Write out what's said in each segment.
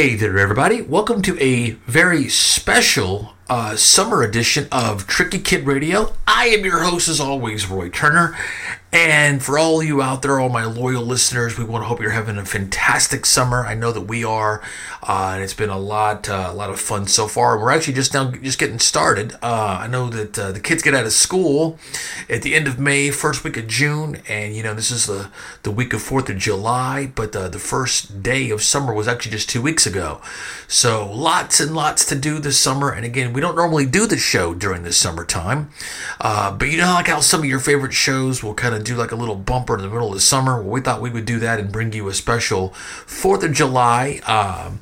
Hey there, everybody. Welcome to a very special uh, summer edition of Tricky Kid Radio. I am your host, as always, Roy Turner. And for all you out there, all my loyal listeners, we want to hope you're having a fantastic summer. I know that we are, uh, and it's been a lot, uh, a lot of fun so far. We're actually just now just getting started. Uh, I know that uh, the kids get out of school at the end of May, first week of June, and you know this is the the week of Fourth of July. But uh, the first day of summer was actually just two weeks ago, so lots and lots to do this summer. And again, we don't normally do the show during the summertime, uh, but you know like how some of your favorite shows will kind of do like a little bumper in the middle of the summer. Well, we thought we would do that and bring you a special Fourth of July uh,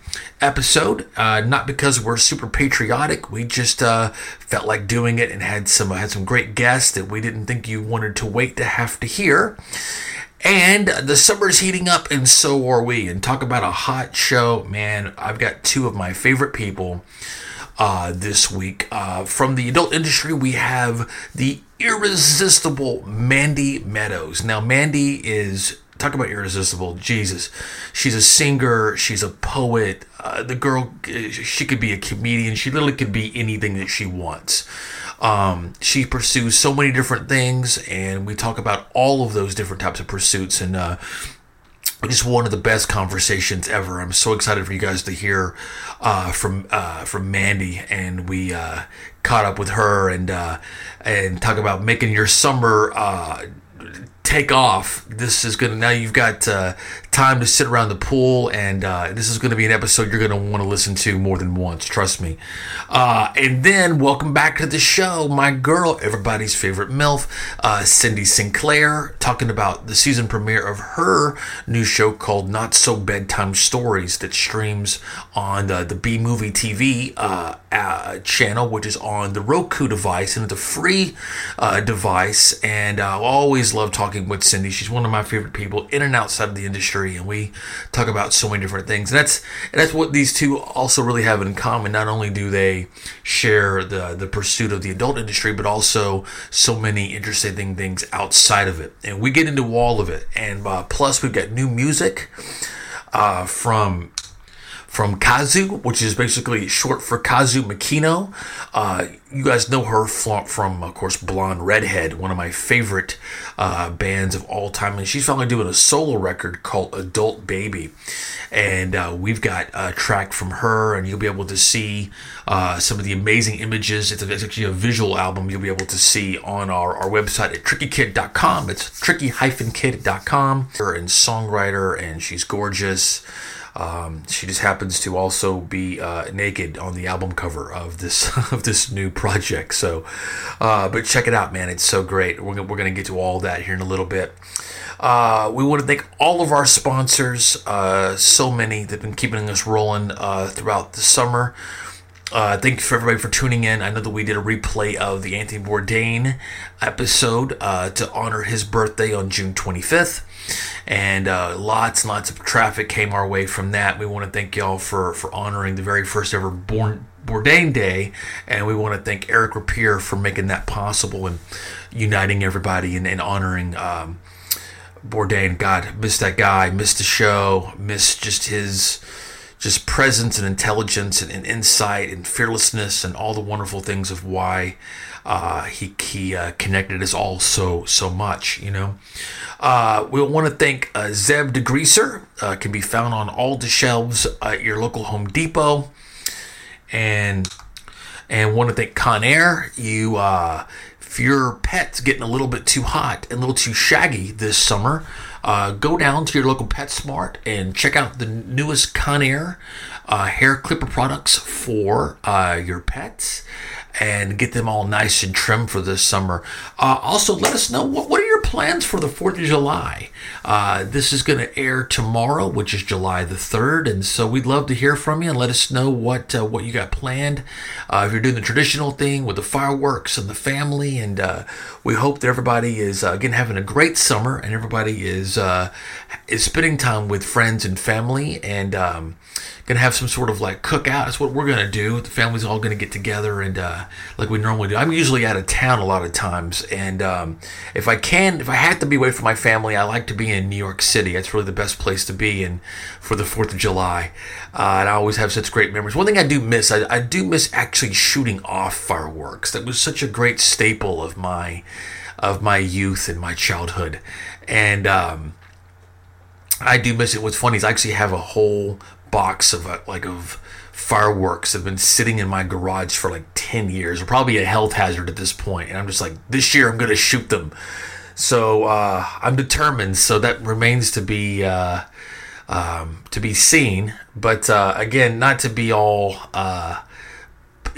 episode. Uh, not because we're super patriotic, we just uh, felt like doing it and had some had some great guests that we didn't think you wanted to wait to have to hear. And the summer's heating up, and so are we. And talk about a hot show, man. I've got two of my favorite people uh, this week. Uh, from the adult industry, we have the irresistible Mandy Meadows. Now, Mandy is talk about irresistible. Jesus, she's a singer. She's a poet. Uh, the girl, she could be a comedian. She literally could be anything that she wants. Um, she pursues so many different things, and we talk about all of those different types of pursuits. And uh, just one of the best conversations ever. I'm so excited for you guys to hear uh, from uh, from Mandy, and we uh, caught up with her and uh, and talk about making your summer uh, take off. This is gonna now you've got uh, time to sit around the pool, and uh, this is going to be an episode you're going to want to listen to more than once. Trust me. Uh, and then welcome back to the show, my girl, everybody's favorite milf, uh, Cyndi Sinclair, talking about the season premiere of her new show called Not So Bedtime Stories that streams on the, the B Movie TV uh, uh, channel, which is on the Roku device and it's a free device. And I always love talking with Cyndi. She's one of my favorite people in and outside of the industry, and we talk about so many different things. And that's and that's what these two also really have in common. Not only do they share the the pursuit of the adult industry, but also so many interesting things outside of it. And we get into all of it. And uh, plus, we've got new music uh, from from Kazu, which is basically short for Kazu Makino. Uh, you guys know her from, of course, Blonde Redhead, one of my favorite uh, bands of all time. And she's finally doing a solo record called Adult Baby. And uh, we've got a track from her, and you'll be able to see uh, some of the amazing images. It's, actually a visual album you'll be able to see on our, our website at trickykid.com. It's tricky-kid.com. Her and songwriter, and she's gorgeous. Um, she just happens to also be uh, naked on the album cover of this of this new project. So, uh, but check it out, man! It's so great. We're we're gonna get to all that here in a little bit. Uh, we want to thank all of our sponsors. Uh, so many that've been keeping us rolling uh, throughout the summer. Uh, thank you for everybody for tuning in. I know that we did a replay of the Anthony Bourdain episode uh, to honor his birthday on June 25th. And uh, lots and lots of traffic came our way from that. We want to thank y'all for, for honoring the very first ever born Bourdain Day, and we want to thank Eric Ripert for making that possible and uniting everybody and, and honoring um, Bourdain. God, missed that guy, missed the show, missed just his just presence and intelligence and, and insight and fearlessness and all the wonderful things of why uh, he he uh, connected us all so so much. You know, uh, we want to thank uh, Zep Degreaser. Uh, can be found on all the shelves at your local Home Depot, and and want to thank Conair. You uh, if your pet's getting a little bit too hot and a little too shaggy this summer. Uh, go down to your local PetSmart and check out the newest Conair uh, hair clipper products for uh, your pets and get them all nice and trim for this summer. Uh, also, let us know what, what are your plans for the 4th of July. Uh, this is going to air tomorrow, which is July the 3rd, and so we'd love to hear from you and let us know what uh, what you got planned. Uh, if you're doing the traditional thing with the fireworks and the family, and uh, we hope that everybody is uh, again having a great summer and everybody is is spending time with friends and family and. Um, gonna have some sort of like cookout. That's what we're gonna do. The family's all gonna get together and uh, like we normally do. I'm usually out of town a lot of times, and um, if I can, if I have to be away from my family, I like to be in New York City. That's really the best place to be in for the Fourth of July, uh, and I always have such great memories. One thing I do miss, I, I do miss actually shooting off fireworks. That was such a great staple of my of my youth and my childhood, and. Um, I do miss it. What's funny is I actually have a whole box of uh, like of fireworks have been sitting in my garage for like 10 years. They're probably a health hazard at this. And I'm just like, this year I'm to shoot them. So uh, I'm determined. So that remains to be uh, um, to be seen. But uh, again, not to be all uh,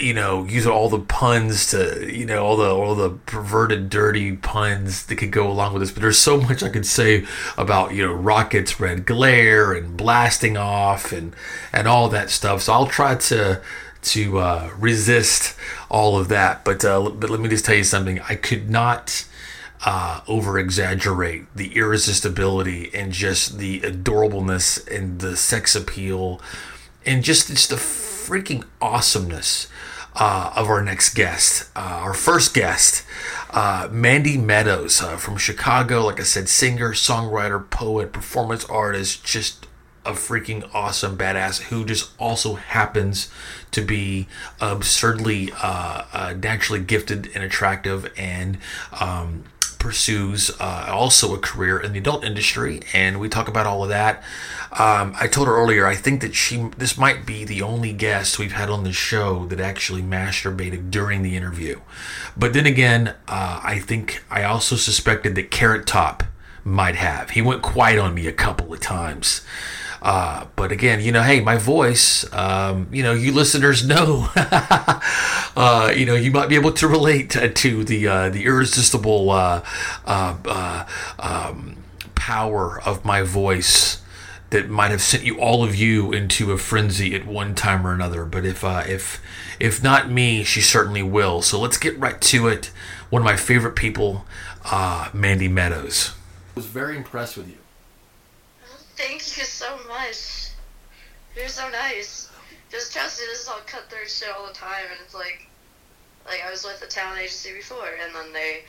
you know, use all the puns to, you know, all the all the perverted, dirty puns that could go along with this. But there's so much I could say about, you know, rockets, red glare, and blasting off, and and all that stuff. So I'll try to to uh, resist all of that. But uh, but let me just tell you something. I could not. Uh, over exaggerate the irresistibility and just the adorableness and the sex appeal and just it's the freaking awesomeness uh, of our next guest. Uh, our first guest, uh, Mandy Meadows uh, from Chicago. Like I said, singer, songwriter, poet, performance artist, just a freaking awesome badass who just also happens to be absurdly uh, uh, naturally gifted and attractive and um, pursues uh, also a career in the adult industry, and we talk about all of that. Um, I told her earlier, I think that she this might be the only guest we've had on the show that actually masturbated during the interview. But then again, uh, I think I also suspected that Carrot Top might have. He went quiet on me a couple of times. Uh, but again, you know, hey, my voice, um, you know, you listeners know, uh, you know, you might be able to relate to, to the uh, the irresistible uh, uh, uh, um, power of my voice that might have sent you all of you into a frenzy at one time or another. But if if if not me, she certainly will. So let's get right to it. One of my favorite people, Mandy Meadows. I was very impressed with you. Thank you so much. You're so nice. Just trust me, this is all cutthroat shit all the time, and it's like, like I was with a talent agency before, and then they,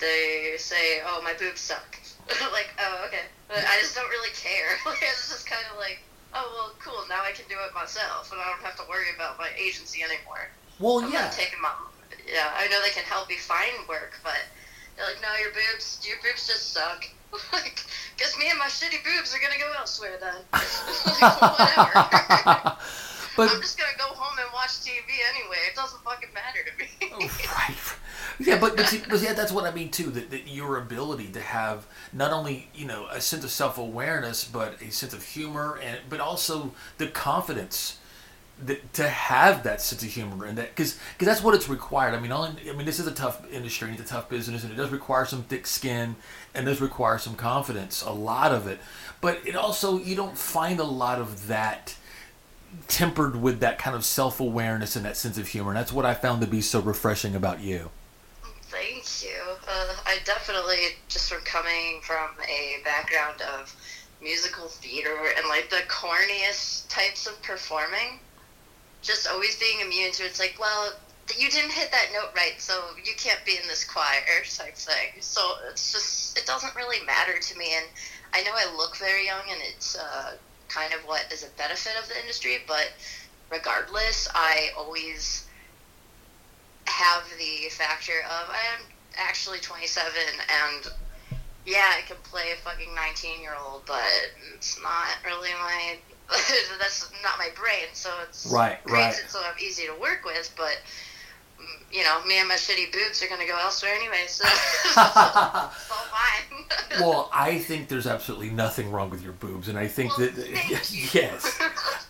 they say, oh my boobs suck. like, oh okay, but I just don't really care. Like it's just kind of like, oh well, cool. Now I can do it myself, and I don't have to worry about my agency anymore. Well, I'm yeah. Taking my, yeah, I know they can help me find work, but they're like, no, your boobs, your boobs just suck. like, guess me and my shitty boobs are gonna go elsewhere then. like, whatever. but I'm just gonna go home and watch TV anyway. It doesn't fucking matter to me. Oh, right. Yeah, but but, see, but yeah, that's what I mean too. That, that your ability to have not only you know a sense of self awareness, but a sense of humor, and but also the confidence to have that sense of humor and that because because that's what it's required. I mean, all, I mean, this is a tough industry, it's a tough business, and it does require some thick skin and does require some confidence, a lot of it. But it also you don't find a lot of that tempered with that kind of self awareness and that sense of humor. And that's what I found to be so refreshing about you. Thank you. Uh, I definitely just from coming from a background of musical theater and like the corniest types of performing just always being immune to it's like, well, you didn't hit that note right, so you can't be in this choir type thing. So it's just it doesn't really matter to me, and I know I look very young, and it's uh, kind of what is a benefit of the industry, but regardless, I always have the factor of I am actually 27 and yeah, I can play a fucking 19 year old, but it's not really my that's not my brain, so it's right, right. So I'm easy to work with, but mm, you know, me and my shitty boobs are gonna go elsewhere anyway, so it's all fine. well, I think there's absolutely nothing wrong with your boobs, and I think well, that yes,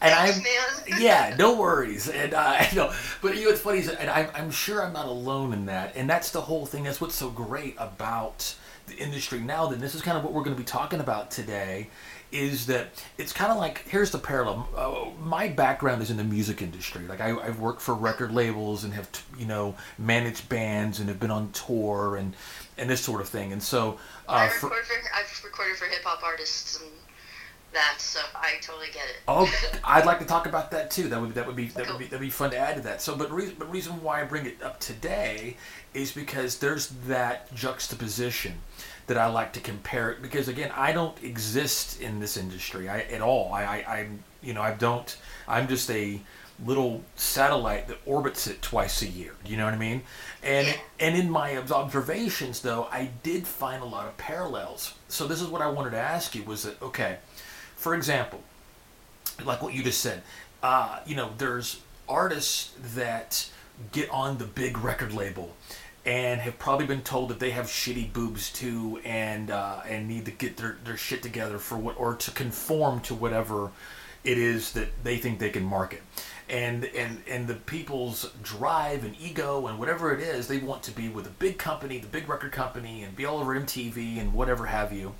and I'm yeah, no worries, and uh, I know, but you know, it's funny, and I'm, I'm sure I'm not alone in that, and that's the whole thing. That's what's so great about the industry now. Then this is kind of what we're going to be talking about today is that it's kind of like here's the parallel. Uh, my background is in the music industry. Like I, have worked for record labels and have you know managed bands and have been on tour and and this sort of thing. And so uh, I record for, I've recorded for hip hop artists and that. So I totally get it. Oh, I'd like to talk about that too. That would that would be that would be that'd be fun to add to that. So, but reason but reason why I bring it up today is because there's that juxtaposition that I like to compare it because again I don't exist in this industry I, at all. I, I I'm you know I don't I'm just a little satellite that orbits it twice a year. Do you know what I mean? And and in my observations though, I did find a lot of parallels. So this is what I wanted to ask you was that okay, for example, like what you just said, uh, you know, there's artists that get on the big record label and have probably been told that they have shitty boobs too and uh, and need to get their, their shit together for what or to conform to whatever it is that they think they can market. And and and the people's drive and ego and whatever it is they want to be with a big company the big record company and be all over MTV and whatever have you.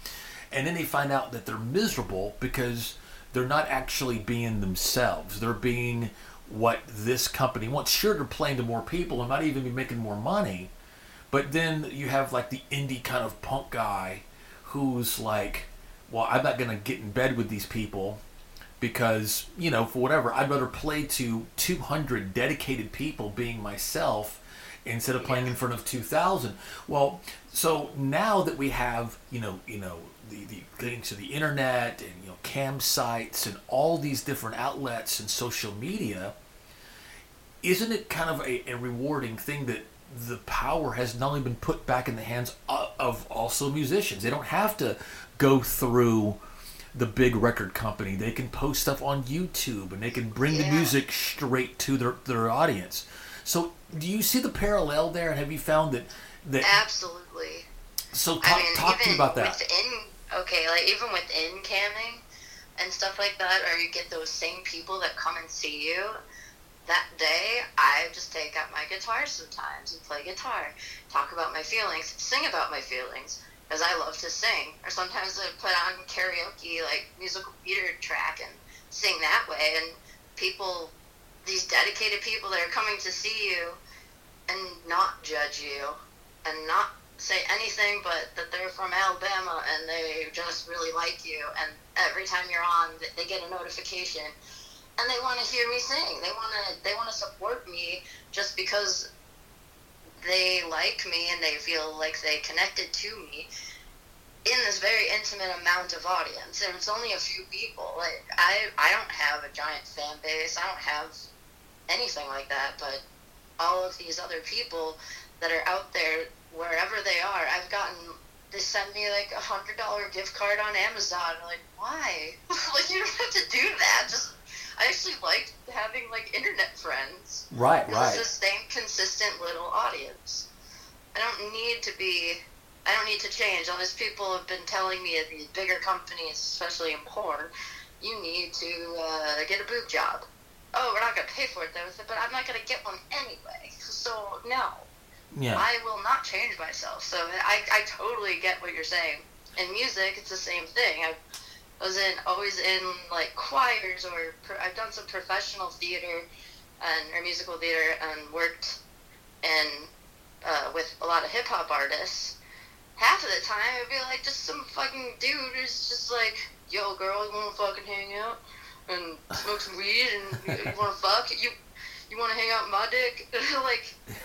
And then they find out that they're miserable because they're not actually being themselves. They're being what this company wants. Sure, they're playing to more people and might even be making more money, but then you have like the indie kind of punk guy who's like, well, I'm not going to get in bed with these people because, you know, for whatever, I'd rather play to 200 dedicated people being myself instead of playing in front of 2000 well so now that we have you know you know the, the getting to the internet and you know cam sites and all these different outlets and social media isn't it kind of a, a rewarding thing that the power has not only been put back in the hands of, of also musicians. They don't have to go through the big record company. They can post stuff on youtube and they can bring yeah. the music straight to their, their audience. So do you see the parallel there? And have you found that that absolutely. So talk, I mean, talk to me about that. within, okay like even within camming and stuff like that or you get those same people that come and see you that day i just take out my guitar sometimes and play guitar talk about my feelings sing about my feelings because i love to sing. Or sometimes i put on karaoke like musical theater track and sing that way. And people these dedicated people that are coming to see you and not judge you and not say anything but that they're from Alabama and they just really like you. And every time you're on they get a notification and they want to hear me sing they want to they want to support me just because they like me and they feel like they connected to me in this very intimate amount of audience and it's only a few people like i i don't have a giant fan base i don't have anything like that but all of these other people that are out there wherever they are. I've gotten they send me like a hundred dollar gift card on Amazon. I'm like, why? like you don't have to do that. Just I actually like having like internet friends. Right, right. It's the same consistent little audience. I don't need to be. I don't need to change. All these people have been telling me at these bigger companies, especially in porn, you need to uh, get a boob job. Oh, we're not gonna pay for it though. But I'm not gonna get one anyway. So no. Yeah. I will not change myself. So I, I totally get what you're saying. In music, it's the same thing. I was in always in like choirs or pro, I've done some professional theater and or musical theater and worked in uh, with a lot of hip hop artists. Half of the time, it'd be like just some fucking dude who's just like, "Yo, girl, you wanna fucking hang out and smoke some weed and you, you wanna fuck?" You you want to hang out my dick? like,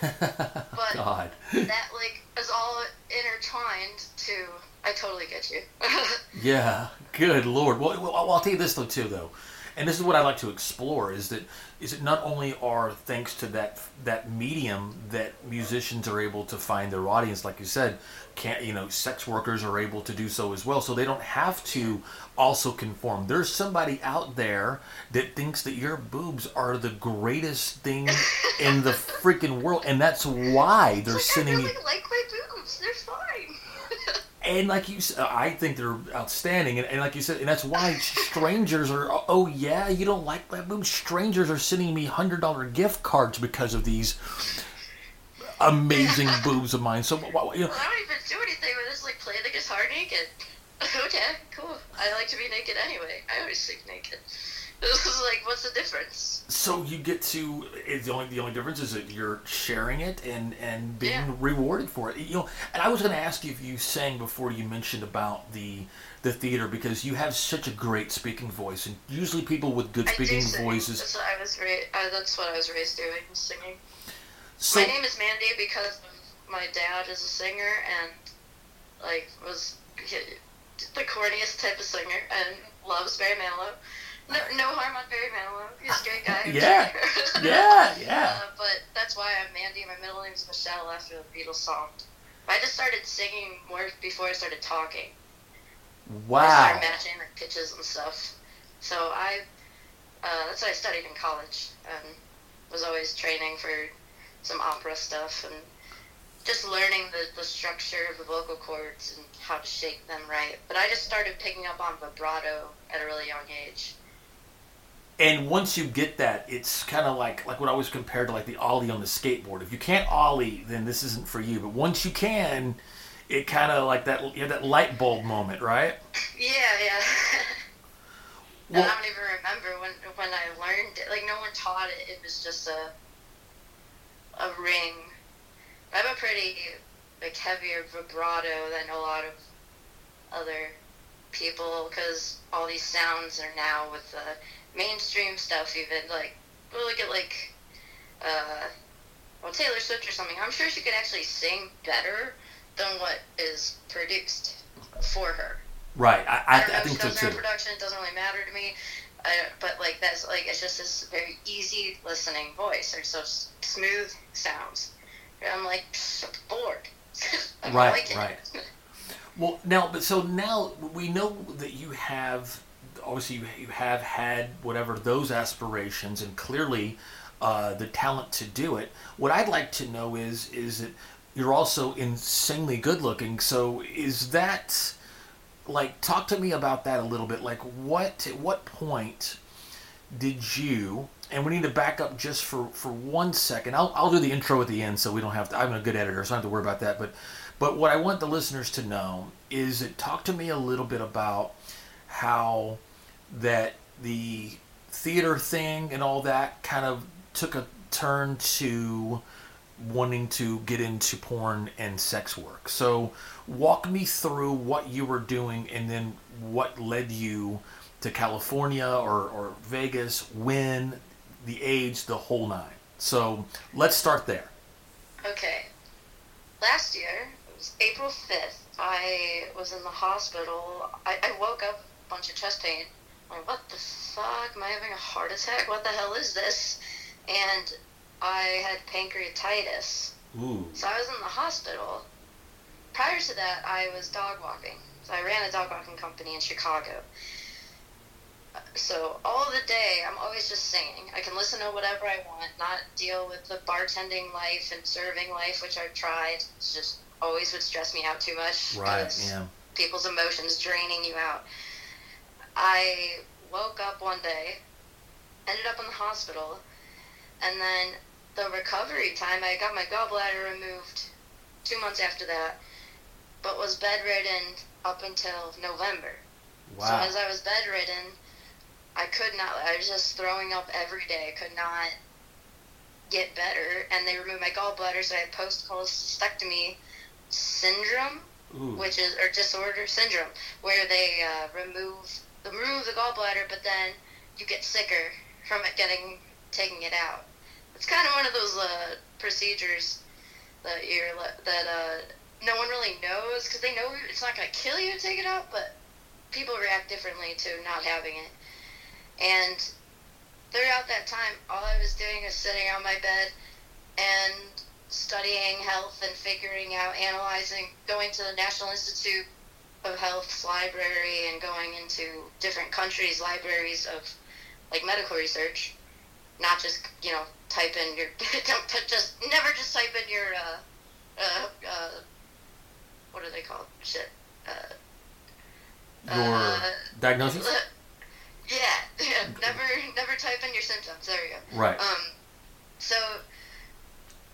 but God. that like is all intertwined to. I totally get you. yeah, good lord. Well, well, I'll tell you this though too, though, and this is what I like to explore: is that is it not only are thanks to that that medium that musicians are able to find their audience, like you said, can't you know, sex workers are able to do so as well, so they don't have to also conform. There's somebody out there that thinks that your boobs are the greatest thing in the freaking world, and that's why they're like, sending I really you. like my boobs. They're fine. And like you said, uh, I think they're outstanding, and, and, like you said, and that's why strangers are. Oh, oh yeah, you don't like my boobs. Strangers are sending me hundred dollar gift cards because of these amazing boobs of mine. So, you know, well, I don't even do anything with this. Like play the guitar naked. okay, cool. I like to be naked anyway. I always sleep naked. This is like, what's the difference? so you get to the only the only difference is that you're sharing it and and being Yeah. rewarded for it. You know, and I was going to ask you if you sang before you mentioned about the the theater because you have such a great speaking voice, and usually people with good speaking voices. That's what I was raised. Uh, that's what I was raised doing, singing. So my name is Mandy because my dad is a singer and like was the corniest type of singer and loves Barry Manilow. No, no harm on Barry Manilow. He's a great guy. Yeah. yeah, yeah. Uh, but that's why I'm Mandy. My middle name is Michelle after the Beatles song. I just started singing more before I started talking. Wow. I started matching like pitches and stuff. So I, uh, that's what I studied in college and was always training for some opera stuff and just learning the, the structure of the vocal cords and how to shake them right. But I just started picking up on vibrato at a really young age. And once you get that, it's kind of like like what I always compared to like the ollie on the skateboard. If you can't ollie, then this isn't for you. But once you can, it kind of like that you have that light bulb moment, right? Yeah, yeah. Well- and I don't even remember when when I learned it. Like no one taught it. It was just a a ring. I have a pretty like heavier vibrato than a lot of other people because all these sounds are now with the mainstream stuff. Even like we'll look at like uh, well Taylor Swift or something. I'm sure she could actually sing better than what is produced for her. Right. I, I I, don't know I think so does her own too. production. It doesn't really matter to me. But like that's like it's just this very easy listening voice. They're so smooth sounds. And I'm like bored. I Right, like it. right. Well, now, but so now we know that you have obviously you, have had whatever those aspirations, and clearly uh, the talent to do it. What I'd like to know is is that you're also insanely good looking. So is that like talk to me about that a little bit? Like what at what point did you? And we need to back up just for, for one second. I'll, I'll do the intro at the end so we don't have to. I'm a good editor, so I don't have to worry about that. But but what I want the listeners to know is that talk to me a little bit about how that the theater thing and all that kind of took a turn to wanting to get into porn and sex work. So walk me through what you were doing and then what led you to California or, or Vegas, when, the age, the whole nine. So let's start there. Okay. Last year, it was April 5th, I was in the hospital. I, I woke up, a bunch of chest pain. Like, what the fuck? Am I having a heart attack? What the hell is this? And I had pancreatitis. Ooh. So I was in the hospital. Prior to that, I was dog walking. So I ran a dog walking company in Chicago. So all the day, I'm always just singing. I can listen to whatever I want, not deal with the bartending life and serving life, which I've tried. It's just always would stress me out too much. Right, yeah. People's emotions draining you out. I woke up one day, ended up in the hospital, and then the recovery time, I got my gallbladder removed two months after that, but was bedridden up until November. So as I was bedridden, I could not. I was just throwing up every day. Could not get better, and they removed my gallbladder, so I had post cholecystectomy syndrome, Ooh. which is or disorder syndrome, where they uh, remove remove the gallbladder, but then you get sicker from it getting taking it out. It's kind of one of those uh, procedures that you're that uh, no one really knows because they know it's not going to kill you to take it out, but people react differently to not having it. And throughout that time, all I was doing was sitting on my bed and studying health and figuring out, analyzing, going to the National Institute of Health's library and going into different countries' libraries of like medical research. Not just you know type in your don't put just never just type in your uh, uh, uh, what are they called shit uh, Your uh, diagnosis? yeah, yeah. Never, never type in your symptoms. There you go. Right. Um, so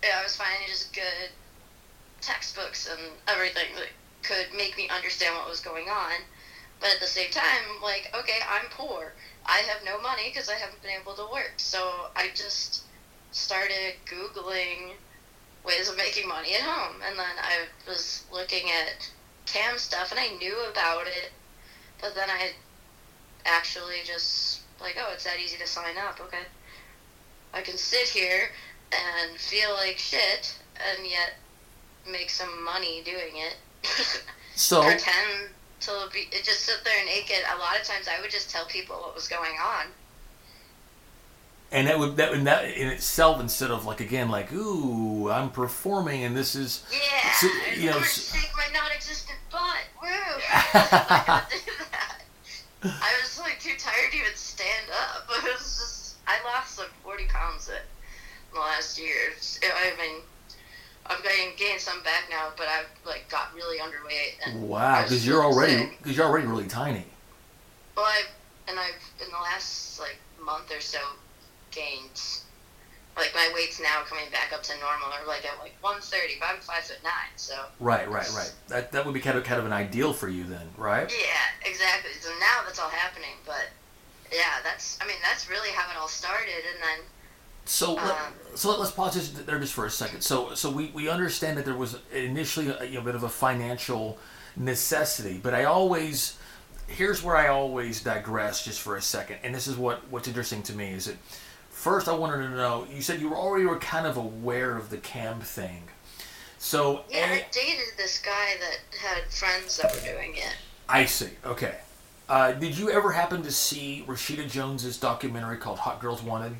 yeah, I was finding just good textbooks and everything that could make me understand what was going on. But at the same time, like, okay, I'm poor, I have no money because I haven't been able to work. So I just started Googling ways of making money at home. And then I was looking at cam stuff and I knew about it, but then I actually just like, oh, it's that easy to sign up. Okay. I can sit here and feel like shit and yet make some money doing it. So pretend to be just sit there naked. A lot of times I would just tell people what was going on. and that would that, that in itself instead of like again like ooh I'm performing and this is Yeah, So, you know, I'm gonna s- shake my non-existent butt. Woo! I'm not gonna do that. I was like too tired to even stand up. It was just I lost like 40 pounds in the last year. I mean, I've gained, gained some back now, but I've like got really underweight. And wow because you're already because you're already really tiny Well, I've and I've in the last like month or so gained like my weight's now coming back up to normal or like at like 130. But I'm five foot nine, so right right right that that would be kind of kind of an ideal for you then right yeah, exactly. So now that's all happening, but yeah, that's I mean that's really how it all started, and then So let, Um, so let's pause just there just for a second. So so we, we understand that there was initially a, you know, bit of a financial necessity, but I always here's where I always digress just for a second, and this is what what's interesting to me is that first I wanted to know you said you were already were kind of aware of the cam thing, so yeah, I dated this guy that had friends that were doing it. I see okay. Uh, did you ever happen to see Rashida Jones's documentary called Hot Girls Wanted?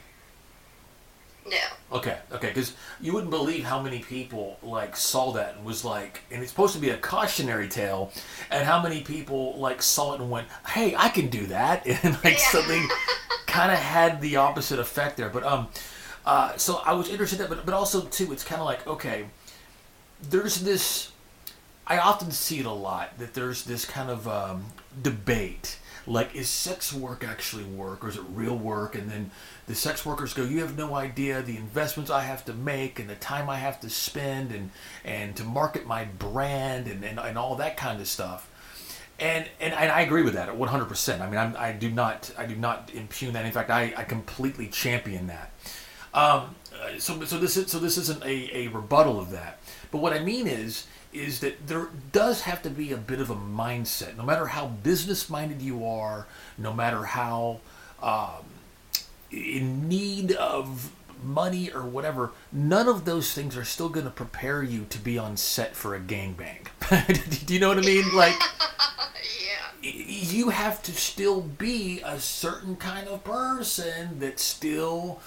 No, Okay, okay, because you wouldn't believe how many people like saw that and was like, and it's supposed to be a cautionary tale, and how many people like saw it and went, "Hey, I can do that," and like Yeah. something kind of had the opposite effect there. But um, uh, so I was interested in that, but but also too, it's kind of like okay, there's this. I often see it a lot that there's this kind of um, debate. Like, is sex work actually work or is it real work? And then the sex workers go, You have no idea the investments I have to make and the time I have to spend and, and to market my brand and, and, and all that kind of stuff. And, and and I agree with that at 100%. I mean, I'm, I do not I do not impugn that. In fact, I, I completely champion that. Um, uh, so so this is so this isn't a, a rebuttal of that. But what I mean is is that there does have to be a bit of a mindset. No matter how business minded you are, no matter how um, in need of money or whatever, none of those things are still going to prepare you to be on set for a gangbang. Do you know what I mean? Like yeah, you have to still be a certain kind of person that still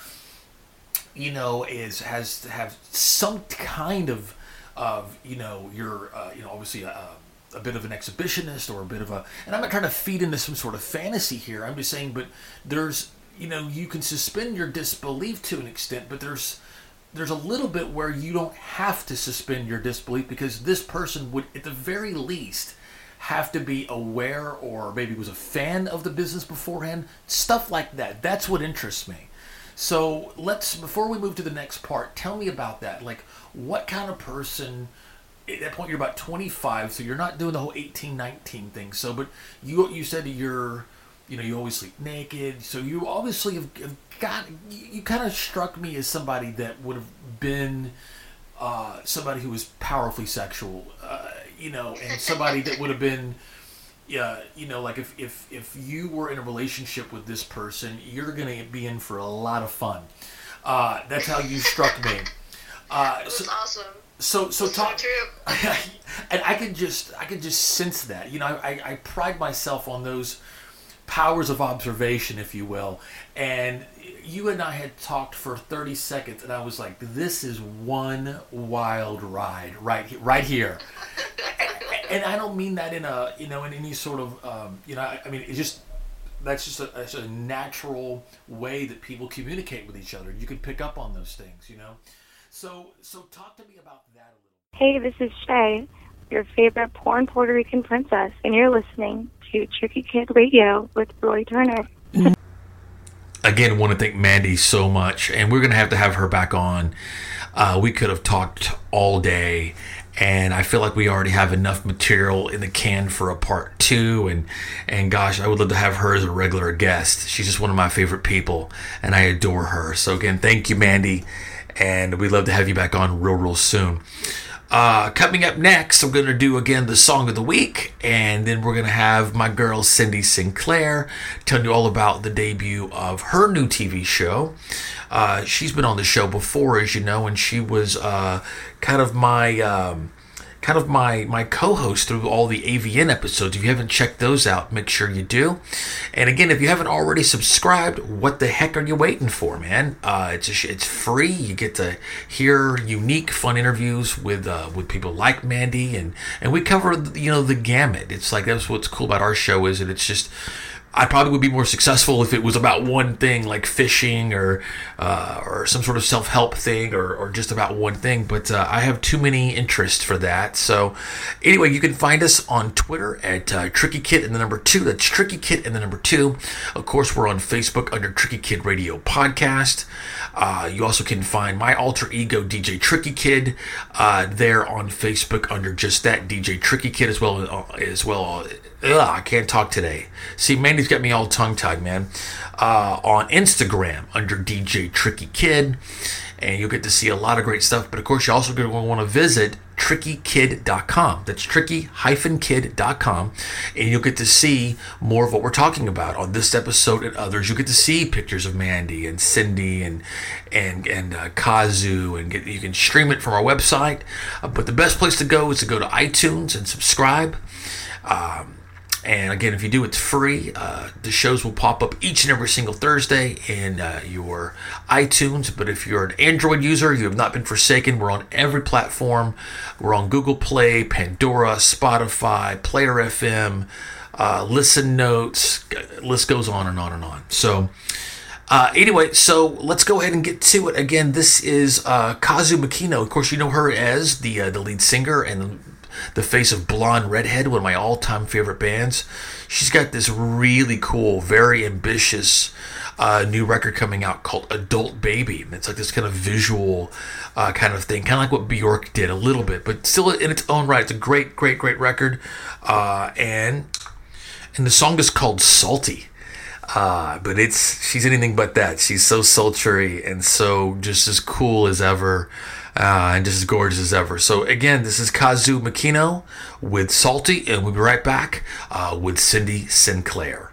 you know is has to have some kind of of you know you're uh, you know obviously a, a bit of an exhibitionist or a bit of a and I'm not trying to feed into some sort of fantasy here. I'm just saying but there's you know you can suspend your disbelief to an extent but there's there's a little bit where you don't have to suspend your disbelief because this person would at the very least have to be aware or maybe was a fan of the business beforehand stuff like that. That's what interests me so let's before we move to the next part tell me about that. Like what kind of person at that point you're about 25 so you're not doing the whole 18 19 thing. So but you you said you're you know you always sleep naked. So you obviously have, got you, you kind of struck me as somebody that would have been uh, somebody who was powerfully sexual uh, you know and somebody that would have been yeah, you know, like if, if if you were in a relationship with this person, you're gonna be in for a lot of fun. Uh, that's how you struck me. Uh, it was so, awesome. so so So talk, true. and I could just I could just sense that. You know, I, I pride myself on those powers of observation, if you will. And you and I had talked for 30 seconds, and I was like, "This is one wild ride, right, right here." and I don't mean that in a you know in any sort of um, you know I, I mean it's just that's just a, that's a natural way that people communicate with each other. You can pick up on those things, you know. So so talk to me about that a little. Hey, this is Shay, your favorite porn Puerto Rican princess, and you're listening to Tricky Kid Radio with Roy Turner. Again want to thank mandy so much and we're to have to have her back on uh, we could have talked all day and I feel like we already have enough material in the can for a part two. And and gosh, I would love to have her as a regular guest. She's just one of my favorite people, and I adore her. So again, thank you, Mandy, and we'd love to have you back on real real soon. Uh, coming up next, I'm going to do again the song of the week, and then we're going to have my girl Cyndi Sinclair telling you all about the debut of her new TV show. Uh, she's been on the show before, as you know, and she was uh, kind of my. Um, kind of my my co-host through all the AVN episodes. If you haven't checked those out, make sure you do. And again, if you haven't already subscribed, what the heck are you waiting for, man? Uh, it's just, it's free. You get to hear unique, fun interviews with uh, with people like Mandy, and and we cover you know the gamut. It's like that's what's cool about our show is that it's just I probably would be more successful if it was about one thing, like fishing or uh, or some sort of self help thing, or, or just about one thing. But uh, I have too many interests for that. So anyway, you can find us on Twitter at uh, Tricky Kid and the number two. That's Tricky Kid and the number two. Of course, we're on Facebook under Tricky Kid Radio Podcast. Uh, you also can find my alter ego DJ Tricky Kid uh, there on Facebook under just that DJ Tricky Kid as well uh, as well Ugh, I can't talk today. See, Mandy's got me all tongue tied, man. Uh, on Instagram under DJ Tricky Kid, and you'll get to see a lot of great stuff. But of course, you're also going to want to visit trickykid.com. That's tricky-kid.com, and you'll get to see more of what we're talking about on this episode and others. You'll get to see pictures of Mandy and Cyndi and and and uh, Kazu, and get, you can stream it from our website. Uh, but the best place to go is to go to iTunes and subscribe. Um, and again, if you do, it's free. Uh, the shows will pop up each and every single Thursday in uh, your iTunes. But if you're an Android user, you have not been forsaken. We're on every platform. We're on Google Play, Pandora, Spotify, Player FM, uh, Listen Notes. List goes on and on and on. So. Uh, anyway, so let's go ahead and get to it. Again, this is uh, Kazu Makino. Of course, you know her as the uh, the lead singer and the face of Blonde Redhead, one of my all time favorite bands. She's got this really cool, very ambitious uh, new record coming out called Adult Baby. It's like this kind of visual uh, kind of thing, kind of like what Bjork did a little bit, but still in its own right. It's a great, great, great record. Uh, and and the song is called Salty. Uh, but it's she's anything but that. She's so sultry and so just as cool as ever uh, and just as gorgeous as ever. So again, this is Kazu Makino with Salty, and we'll be right back uh, with Cyndi Sinclair.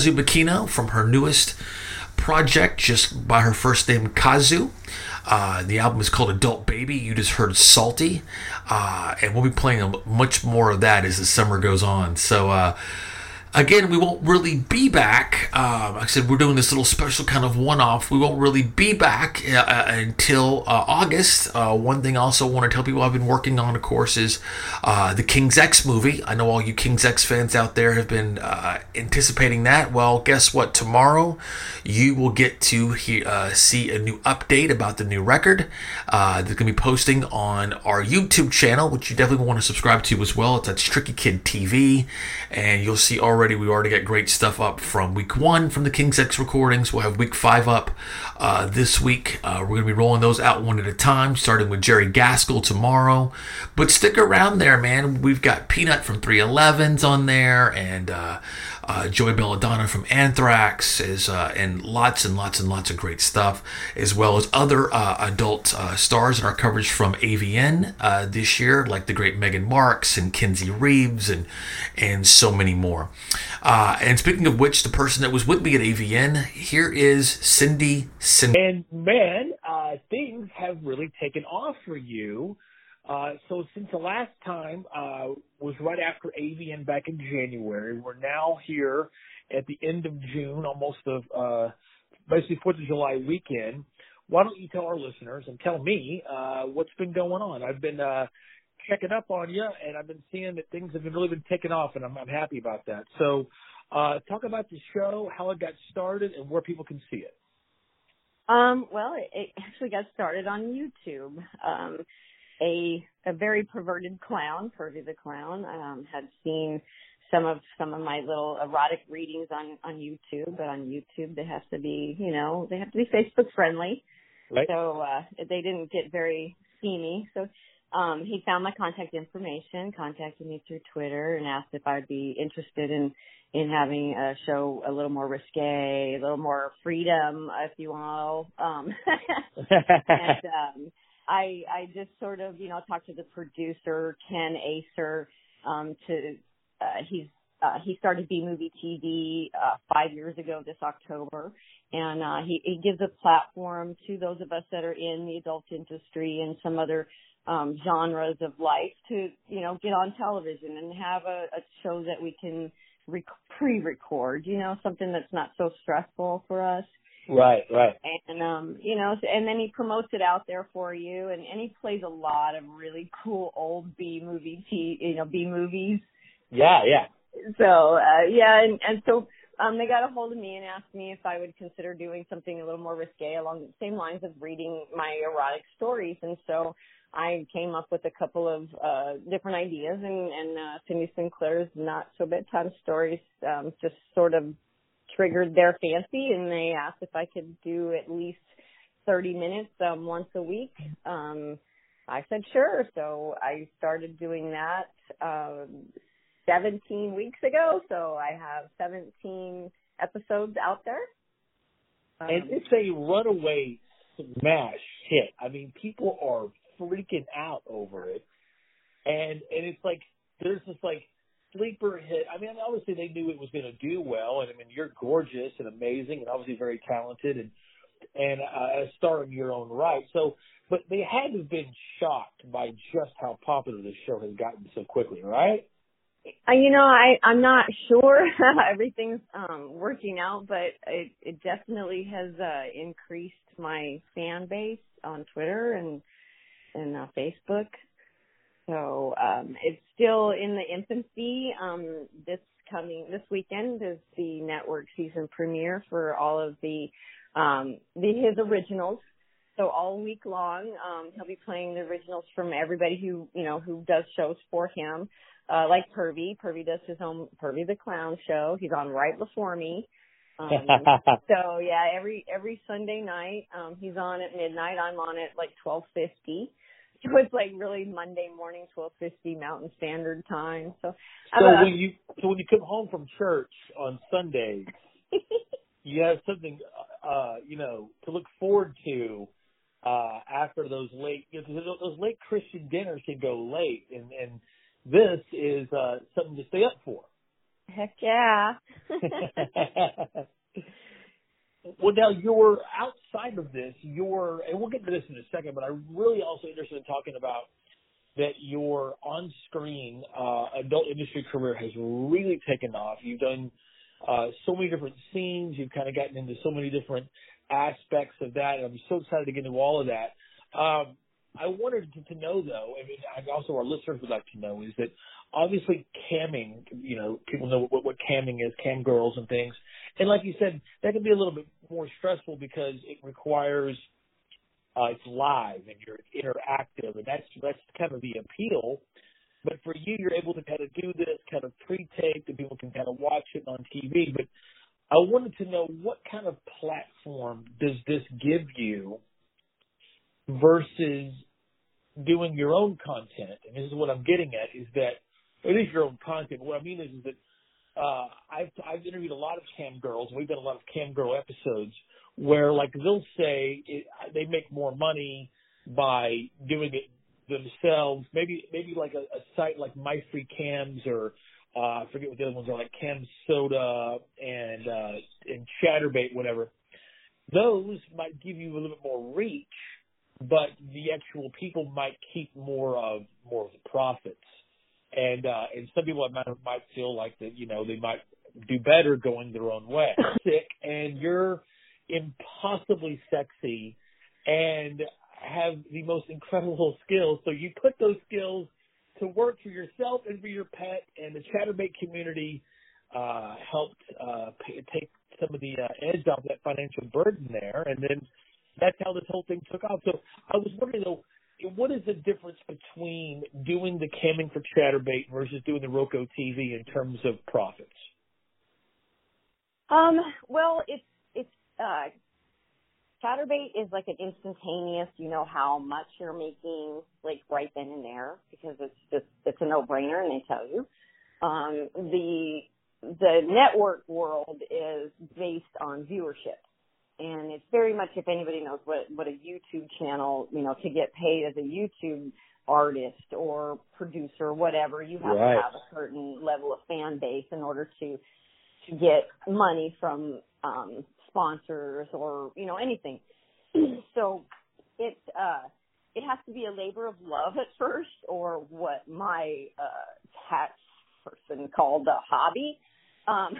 Kazu Makino from her newest project, just by her first name, Kazu. Uh, the album is called Adult Baby. You just heard Salty. Uh, and we'll be playing much more of that as the summer goes on. So, uh, Again, we won't really be back. Um, like I said, we're doing this little special kind of one off. We won't really be back uh, uh, until uh, August. Uh, one thing I also want to tell people I've been working on, of course, is uh, the King's X movie. I know all you King's X fans out there have been uh, anticipating that. Well, guess what? Tomorrow you will get to see a new update about the new record. that's going to be posting on our YouTube channel, which you definitely want to subscribe to as well. It's at Tricky Kid TV. And you'll see our already. We already got great stuff up from week one from the King's X recordings. We'll have week five up uh, this week. Uh, we're going to be rolling those out one at a time, starting with Jerry Gaskill tomorrow. But stick around there, man. We've got P-Nut from 311s on there, and uh, uh, Joey Belladonna from Anthrax is uh, and lots and lots and lots of great stuff, as well as other uh, adult uh, stars in our coverage from AVN uh, this year, like the great Megan Marks and Kenzie Reeves and and so many more. Uh, and speaking of which, the person that was with me at AVN, here is Cyndi. Cyndi. And man, things have really taken off for you. Uh, so since the last time uh, was right after AVN back in January, we're now here at the end of June, almost of uh, basically Fourth of July weekend. Why don't you tell our listeners and tell me uh, what's been going on? I've been uh, checking up on you, and I've been seeing that things have been really been taking off, and I'm, I'm happy about that. So, uh, talk about the show, how it got started, and where people can see it. Um, well, it, it actually got started on YouTube. Um, a a very perverted clown, Pervy the clown, um, had seen some of some of my little erotic readings on on YouTube, but on YouTube they have to be, you know, they have to be Facebook friendly. Right. So uh they didn't get very steamy. So um he found my contact information, contacted me through Twitter and asked if I'd be interested in in having a show a little more risque, a little more freedom, if you will. Um and um I I just sort of you know talked to the producer Ken Acer um, to uh, he's uh, he started B Movie TV uh, five years ago this October, and uh, he, he gives a platform to those of us that are in the adult industry and some other um, genres of life to you know get on television and have a, a show that we can rec- pre-record, you know, something that's not so stressful for us. Right, right. And um, you know, and then he promotes it out there for you, and and he plays a lot of really cool old B movie, t- you know, B movies. Yeah, yeah. So uh, yeah, and and so um, they got a hold of me and asked me if I would consider doing something a little more risque along the same lines of reading my erotic stories, and so I came up with a couple of uh different ideas, and and uh, Cyndi Sinclair's not so bedtime stories um, just sort of triggered their fancy and they asked if I could do at least 30 minutes um, once a week. Um, I said sure. So I started doing that um, 17 weeks ago. So I have 17 episodes out there. Um, and it's a runaway smash hit. I mean, people are freaking out over it. And and it's like there's this like sleeper hit. I mean, obviously they knew it was going to do well, and I mean, you're gorgeous and amazing, and obviously very talented, and and uh, a star in your own right. So, but they had to have been shocked by just how popular this show has gotten so quickly, right? Uh, you know, I I'm not sure everything's um working out, but it it definitely has uh increased my fan base on Twitter and and uh, Facebook. So um, it's still in the infancy. Um, this coming this weekend is the network season premiere for all of the um, the his originals. So all week long, um, he'll be playing the originals from everybody who you know who does shows for him, uh, like Pervy. Pervy does his own Pervy the Clown show. He's on right before me. Um, so yeah, every every Sunday night, um, he's on at midnight. I'm on at like twelve fifty. it was like really Monday morning, twelve fifty Mountain Standard Time. So, so uh, when you so when you come home from church on Sunday, you have something, uh, you know, to look forward to uh after those late you know, those late Christian dinners can go late, and and this is uh, something to stay up for. Heck yeah. well, now you're outside of this. You're, and we'll get to this in a second, but I'm really also interested in talking about that your on-screen uh, adult industry career has really taken off. You've done uh, so many different scenes. You've kind of gotten into so many different aspects of that. And I'm so excited to get into all of that. Um, I wanted to, to know though, I mean, I also our listeners would like to know is that obviously camming, you know, people know what, what camming is, cam girls and things. And like you said, that can be a little bit more stressful because it requires uh, it's live and you're interactive, and that's that's kind of the appeal. But for you, you're able to kind of do this kind of pre-tape, and people can kind of watch it on TV. But I wanted to know what kind of platform does this give you versus doing your own content? And this is what I'm getting at is that at least your own content. What I mean is, is that uh, I've I've interviewed a lot of cam girls. and We've done a lot of cam girl episodes where like they'll say it, they make more money by doing it themselves. Maybe maybe like a, a site like My Free Cams or uh, I forget what the other ones are like Cam Soda and uh, and Chaturbate, whatever. Those might give you a little bit more reach, but the actual people might keep more of more of the profits. And uh, and some people might might feel like that you know they might do better going their own way. Sick, and you're impossibly sexy and have the most incredible skills. So you put those skills to work for yourself and for your pet, and the Chaturbate community uh, helped uh, pay, take some of the uh, edge off that financial burden there, and then that's how this whole thing took off. So I was wondering though, what is the difference between doing the camming for Chaturbate versus doing the Roku TV in terms of profits? Um, well, it's it's uh, Chaturbate is like an instantaneous, you know how much you're making like right then and there because it's just it's a no brainer and they tell you. Um, the the network world is based on viewership. And it's very much if anybody knows what what a YouTube channel, you know, to get paid as a YouTube artist or producer or whatever, you have right. to have a certain level of fan base in order to to get money from um sponsors or you know anything. so it uh it has to be a labor of love at first, or what my uh tax person called a hobby. Um,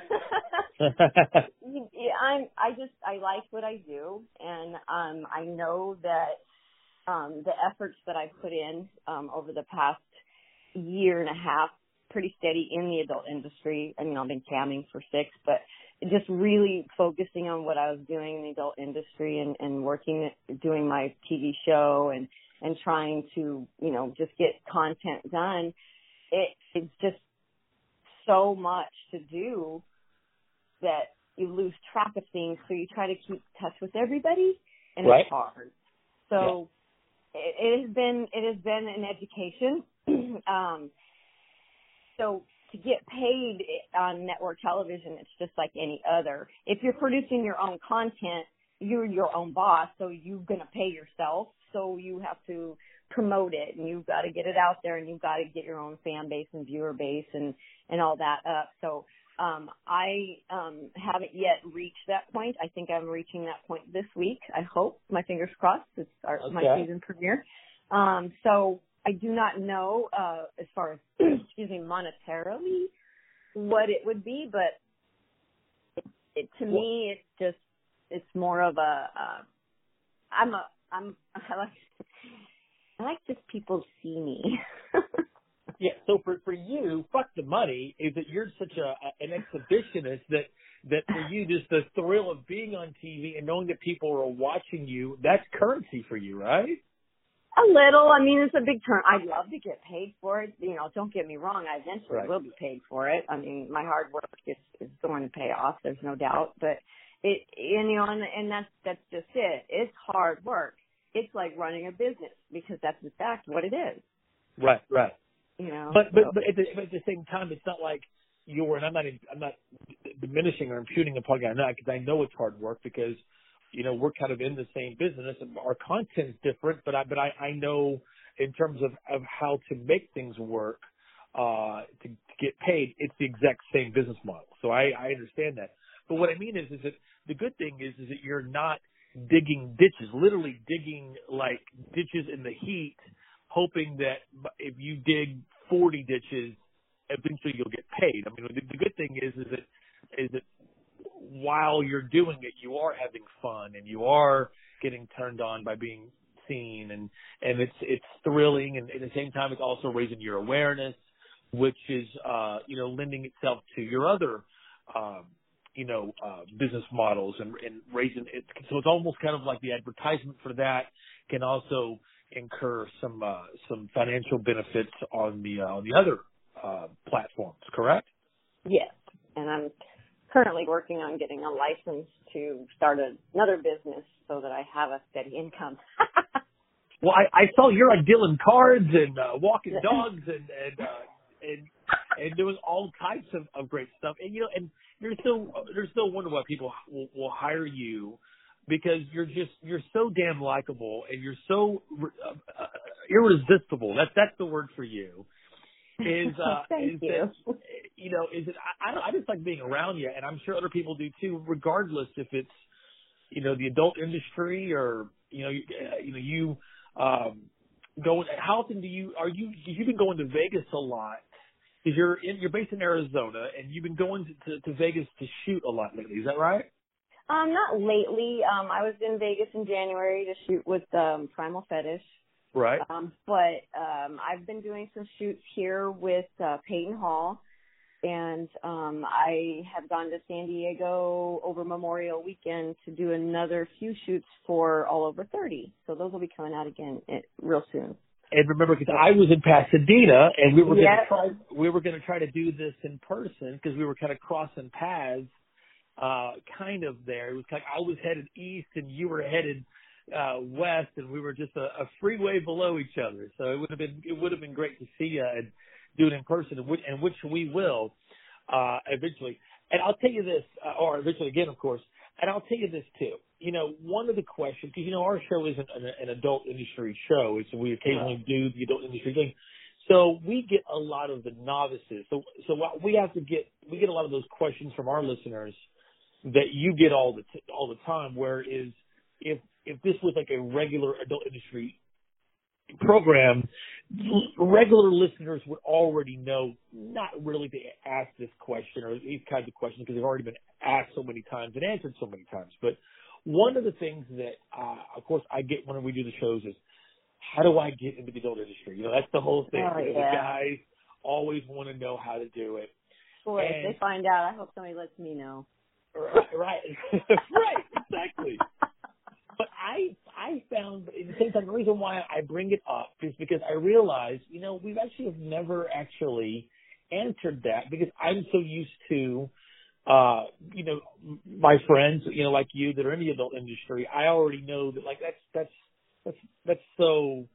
I'm I just I like what I do, and um I know that um the efforts that I put in um over the past year and a half pretty steady in the adult industry. I mean, I've been camming for six, but just really focusing on what I was doing in the adult industry and, and working, doing my TV show and, and trying to, you know, just get content done. It, it's just so much to do that you lose track of things. So you try to keep touch with everybody and right. it's hard. So yeah. it, it has been, it has been an education. um, so to get paid on network television, it's just like any other. If you're producing your own content, you're your own boss, so you're to pay yourself. So you have to promote it and you've got to get it out there and you've got to get your own fan base and viewer base and, and all that up. So, um, I, um, haven't yet reached that point. I think I'm reaching that point this week. I hope my fingers crossed. It's our, okay. my season premiere. Um, so I do not know uh, as far as excuse me monetarily what it would be, but it, it, to me it's just it's more of a uh, I'm a I'm I like I like just people see me. yeah. So for for you, fuck the money is that you're such a an exhibitionist that that for you just the thrill of being on TV and knowing that people are watching you that's currency for you, right? A little. I mean, it's a big turn. I'd love to get paid for it. You know, don't get me wrong. I eventually right. will be paid for it. I mean, my hard work is, is going to pay off. There's no doubt. But it, you know, and, and that's that's just it. It's hard work. It's like running a business because that's in fact what it is. Right. Right. You know. But but but at the, but at the same time, it's not like you're. And I'm not. I'm not diminishing or imputing upon you. I'm not because I know it's hard work because you know, we're kind of in the same business and our content is different, but I, but I, I know in terms of, of how to make things work, uh, to, to get paid, it's the exact same business model. So I, I understand that. But what I mean is, is that the good thing is, is that you're not digging ditches, literally digging like ditches in the heat, hoping that if you dig 40 ditches, eventually you'll get paid. I mean, the, the good thing is, is that, is that while you're doing it, you are having fun and you are getting turned on by being seen and, and it's, it's thrilling and at the same time it's also raising your awareness, which is, uh, you know, lending itself to your other, um, you know, uh, business models and, and raising it. So it's almost kind of like the advertisement for that can also incur some, uh, some financial benefits on the, uh, on the other, uh, platforms, correct? Yes. And I'm currently working on getting a license to start another business so that I have a steady income. well, I, I saw you're like dealing cards and uh, walking dogs and and uh, and and doing all types of, of great stuff. And you know, and you're still there's still wonder why people will, will hire you because you're just you're so damn likable and you're so uh, uh, irresistible. That's that's the word for you. Is uh, Thank is you. That, you know, is it? I, I just like being around you, and I'm sure other people do too, regardless if it's you know the adult industry or you know you, uh, you know you um, going. How often do you are you? You've been going to Vegas a lot because you're in, you're based in Arizona and you've been going to, to, to Vegas to shoot a lot lately. Is that right? Um, not lately. Um, I was in Vegas in January to shoot with um, Primal Fetish. Right. Um, but um, I've been doing some shoots here with uh, Peyton Hall, and um, I have gone to San Diego over Memorial Weekend to do another few shoots for All Over 30. So those will be coming out again it, real soon. And remember, because I was in Pasadena, and we were going Yes. to try, we were going to try to do this in person because we were kind of crossing paths, uh, kind of there. It was of, I was headed east, and you were headed uh, west, and we were just a, a freeway below each other. So it would have been it would have been great to see you and do it in person, and which, and which we will uh, eventually. And I'll tell you this, uh, or eventually again, of course. And I'll tell you this too. You know, one of the questions, because you know our show isn't an, an adult industry show. It's we occasionally do the adult industry thing. So we get a lot of the novices. So so we have to get we get a lot of those questions from our listeners that you get all the t- all the time. Where is if if this was like a regular adult industry program, regular listeners would already know not really to ask this question or these kinds of questions because they've already been asked so many times and answered so many times. But one of the things that, uh, of course, I get when we do the shows is how do I get into the adult industry? You know, that's the whole thing. Oh, You know, yeah. The guys always want to know how to do it. Boy, if they find out, I hope somebody lets me know. Right, right, right, exactly. But I, I found at the same time the reason why I bring it up is because I realize, you know, we've actually have never actually answered that because I'm so used to, uh, you know, my friends, you know, like you that are in the adult industry. I already know that like that's that's that's that's so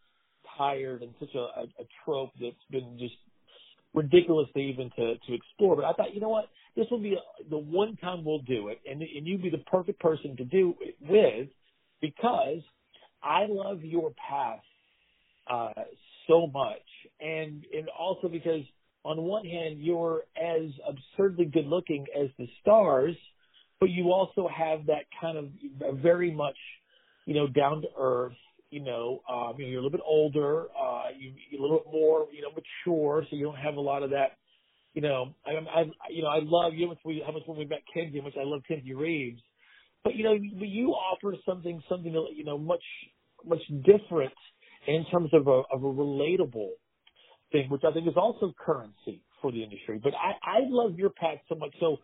tired and such a, a, a trope that's been just ridiculous to even to to explore. But I thought, you know what, this will be the one time we'll do it, and and you'd be the perfect person to do it with because I love your path uh, so much, and and also because on one hand you're as absurdly good looking as the stars, but you also have that kind of very much, you know, down to earth. You know, um, you're a little bit older, uh, you, you're a little bit more, you know, mature, so you don't have a lot of that. You know, I, I, you know, I love you. How much how much when we met Kenzie, how much I love Kenzie Reeves but you know, you, offer something, something you know, much, much different in terms of a, of a relatable thing, which I think is also currency for the industry. But I, I love your path so much. So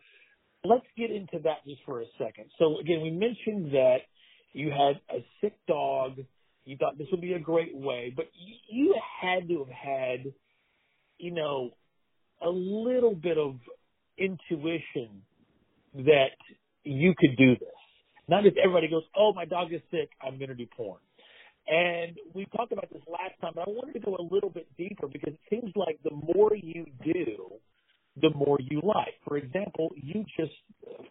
let's get into that just for a second. So again, we mentioned that you had a sick dog. You thought this would be a great way, but you, you had to have had, you know, a little bit of intuition that you could do this. Not just everybody goes, oh, my dog is sick, I'm going to do porn. And we talked about this last time, but I wanted to go a little bit deeper because it seems like the more you do, the more you like. For example, you just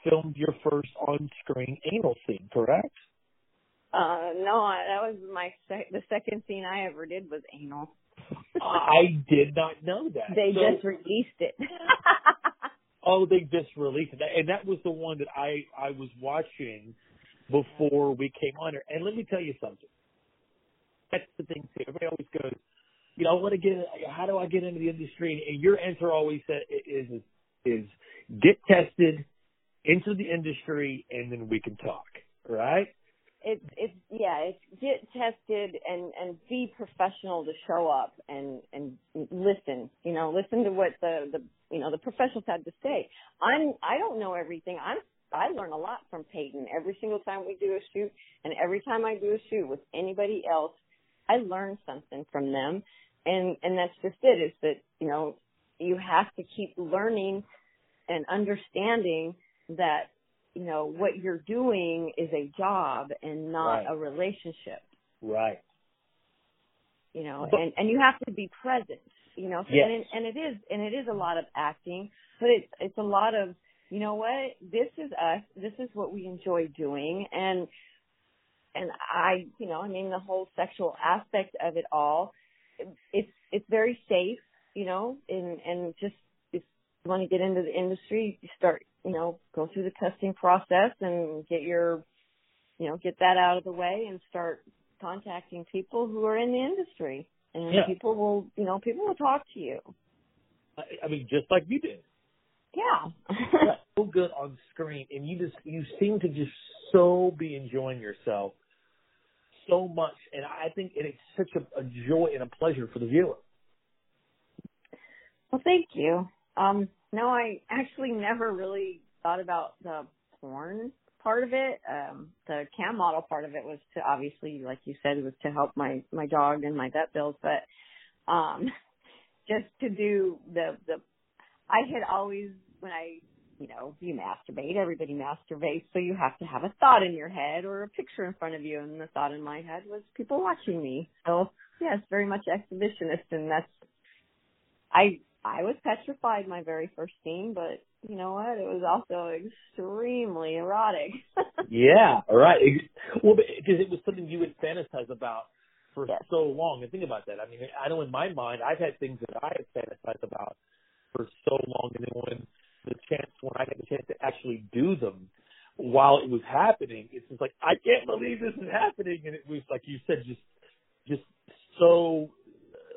filmed your first on-screen anal scene, correct? Uh, no, I- that was my sec- the second scene I ever did was anal. I did not know that. they So- just released it. Oh, they just released it, and that was the one that I I was watching before we came on here. And let me tell you something. That's the thing too. Everybody always goes, you know, I want to get. How do I get into the industry? And your answer always is is get tested into the industry, and then we can talk. Right? it's it's yeah it's get tested and and be professional to show up and and listen you know listen to what the the you know the professionals had to say i'm i don't know everything i'm i learn a lot from peyton every single time we do a shoot and every time i do a shoot with anybody else i learn something from them and and that's just it is that you know you have to keep learning and understanding that you know what you're doing is a job and not Right. a relationship Right. you know But- and and you have to be present you know Yes. and it, and it is and it is a lot of acting but it's it's a lot of you know what this is us this is what we enjoy doing and and i you know i mean the whole sexual aspect of it all it's it's very safe you know and and just if you want to get into the industry you start you know go through the testing process and get your you know get that out of the way and start contacting people who are in the industry and Yeah. people will you know people will talk to you I, I mean, just like you did. yeah so good on screen, and you just you seem to just so be enjoying yourself so much, and I think it is such a, a joy and a pleasure for the viewer. well thank you um no i actually never really thought about the porn part of it um the cam model part of it was to obviously like you said was to help my my dog and my vet bills but um just to do the the I had always when I you know, you masturbate, everybody masturbates, so you have to have a thought in your head or a picture in front of you and the thought in my head was people watching me. So yes, very much exhibitionist and that's I I was petrified my very first scene, but you know what? It was also extremely erotic. Yeah, all right. Well, because it was something you would fantasize about for Yes. so long. And think about that. I mean, I know in my mind, I've had things that I have fantasized about for so long, and then when the chance, when I got the chance to actually do them, while it was happening, it's just like I can't believe this is happening, and it was like you said, just, just so,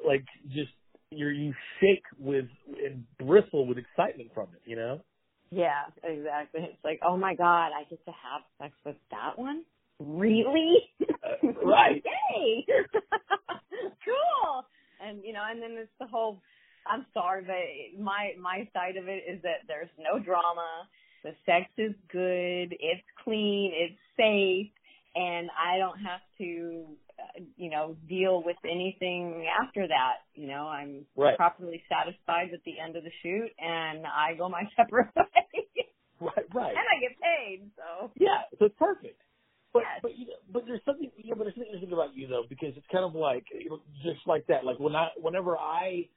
like, just you you shake with and bristle with excitement from it, you know. Yeah, exactly. It's like, oh my god, I get to have sex with that one? Really? Uh, right. Yay! cool. And you know, and then it's the whole. I'm sorry, but my my side of it is that there's no drama. The sex is good. It's clean. It's safe, and I don't have to, uh, you know, deal with anything after that. You know, I'm Right. properly satisfied at the end of the shoot, and I go my separate way, Right. Right. and I get paid. So Yeah, so it's perfect. But Yes. but you know, but there's something you know, but there's something interesting about you though because it's kind of like you know, just like that. Like when I whenever I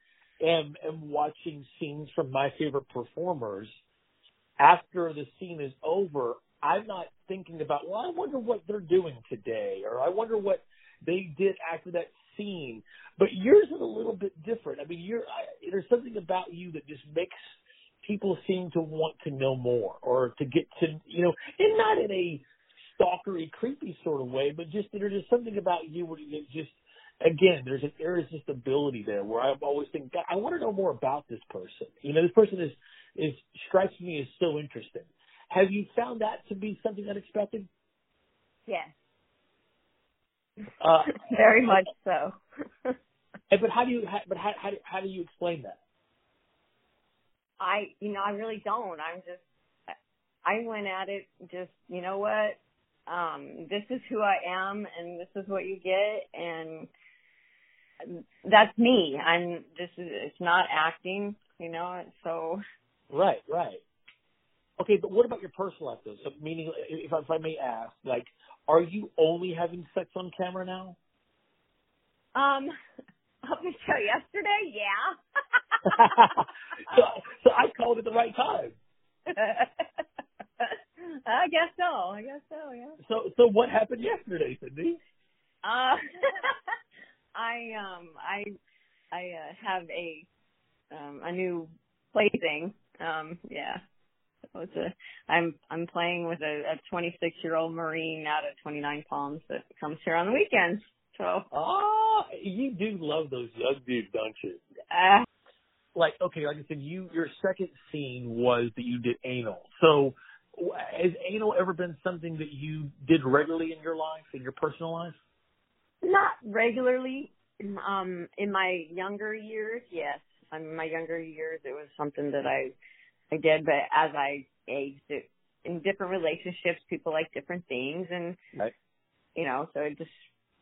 am am watching scenes from my favorite performers, after the scene is over, I'm not thinking about well, I wonder what they're doing today, or I wonder what they did after that scene. But yours is a little bit different. I mean, you're I, there's something about you that just makes people seem to want to know more or to get to you know, and not in a stalkery, creepy sort of way, but just there's just something about you you just again, there's an irresistibility there where I always think, God, I want to know more about this person. You know, this person is is strikes me as so interesting. Have you found that to be something unexpected? yes, Uh, very much so. but how do you? How, but how, how do how do you explain that? I, you know, I really don't. I'm just, I went at it just, you know what? Um, this is who I am and this is what you get and that's me. I'm, this is, it's not acting, you know, so Right, right. Okay, but what about your personal life though? So meaning, if I, if I may ask, like, are you only having sex on camera now? Um, up until yesterday, yeah. so, so I called at the right time. I guess so. I guess so. Yeah. So, so what happened yesterday, Cyndi? Uh, I um I I uh, have a um, a new plaything. Um, yeah. So it's a, I'm I'm playing with a, a 26 year old Marine out of 29 Palms that comes here on the weekends. So. Oh, you do love those young dudes, don't you? Uh, like okay, like I said, you your second scene was that you did anal. So has anal ever been something that you did regularly in your life, in your personal life? Not regularly. Um, in my younger years, yes. In my younger years, it was something that I, I did, but as I aged, it, in different relationships, people like different things, and right. you know, so it just